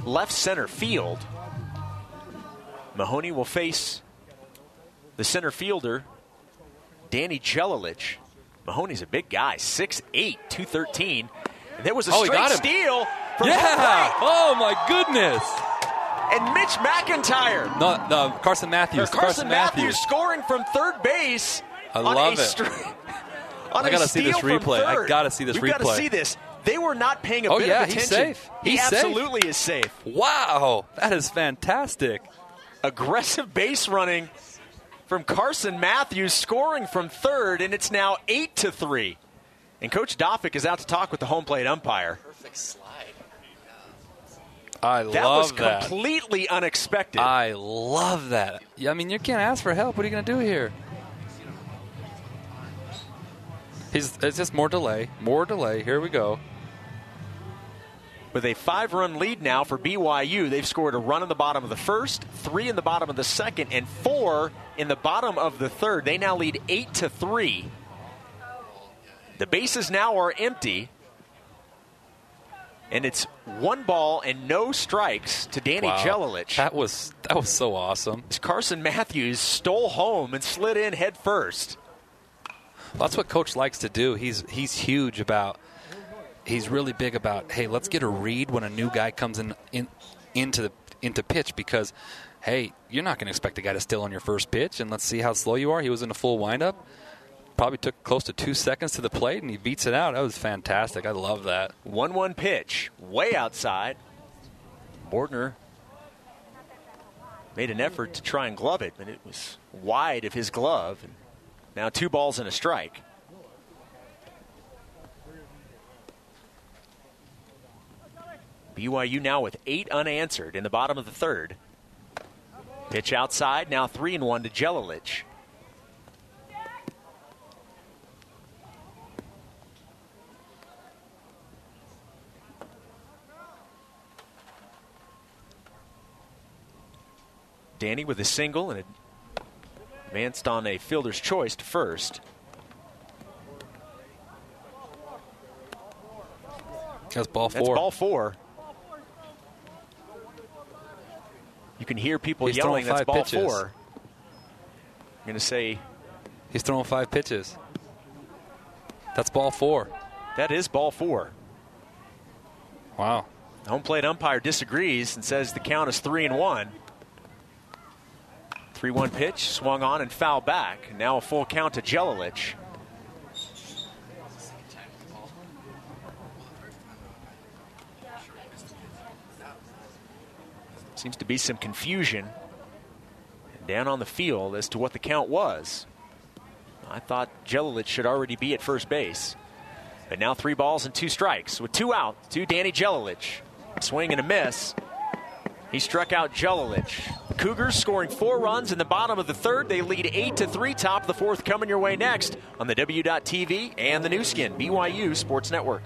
left center field. Mahoney will face the center fielder, Danny Jelilich. Mahoney's a big guy, 6'8", 213. And there was a oh, straight steal from Yeah! Oh, my goodness! And Mitch McIntyre. No, no, Carson Matthews. Carson, Carson Matthews. Matthews. scoring from third base. I love it. [laughs] I gotta see this replay. I gotta see this We've replay. gotta see this. They were not paying a oh, bit yeah, of attention. He's safe. He he's absolutely safe. is safe. Wow, that is fantastic. Aggressive base running from Carson Matthews, scoring from third, and it's now eight to three. And Coach Doffek is out to talk with the home plate umpire. Perfect slide. I that love that. That was completely unexpected. I love that. I mean, you can't ask for help. What are you going to do here? He's, it's just more delay, more delay. Here we go. With a five run lead now for BYU, they've scored a run in the bottom of the first, three in the bottom of the second, and four in the bottom of the third. They now lead eight to three. The bases now are empty. And it's one ball and no strikes to Danny wow. Jelilich. That was that was so awesome. Carson Matthews stole home and slid in head first. That's what coach likes to do. He's he's huge about he's really big about hey, let's get a read when a new guy comes in, in into the into pitch because hey, you're not going to expect a guy to steal on your first pitch and let's see how slow you are. He was in a full windup. Probably took close to two seconds to the plate and he beats it out. That was fantastic. I love that. 1 1 pitch, way outside. Bordner made an effort to try and glove it, but it was wide of his glove. And now, two balls and a strike. BYU now with eight unanswered in the bottom of the third. Pitch outside, now three and one to Jelilich. Danny with a single and a advanced on a fielder's choice to first. That's ball four. That's ball four. You can hear people He's yelling. That's ball pitches. four. I'm going to say He's throwing five pitches. That's ball four. that is ball four. Wow. Home plate umpire disagrees and says the count is three and one. 3 1 pitch, swung on and foul back. Now a full count to Jelilich. Seems to be some confusion down on the field as to what the count was. I thought Jelilich should already be at first base. But now three balls and two strikes with two out to Danny Jelilich. Swing and a miss. He struck out Jelilich. Cougars scoring four runs in the bottom of the third. They lead 8 to 3. Top of the fourth coming your way next on the W.TV and the Nu Skin, BYU Sports Network.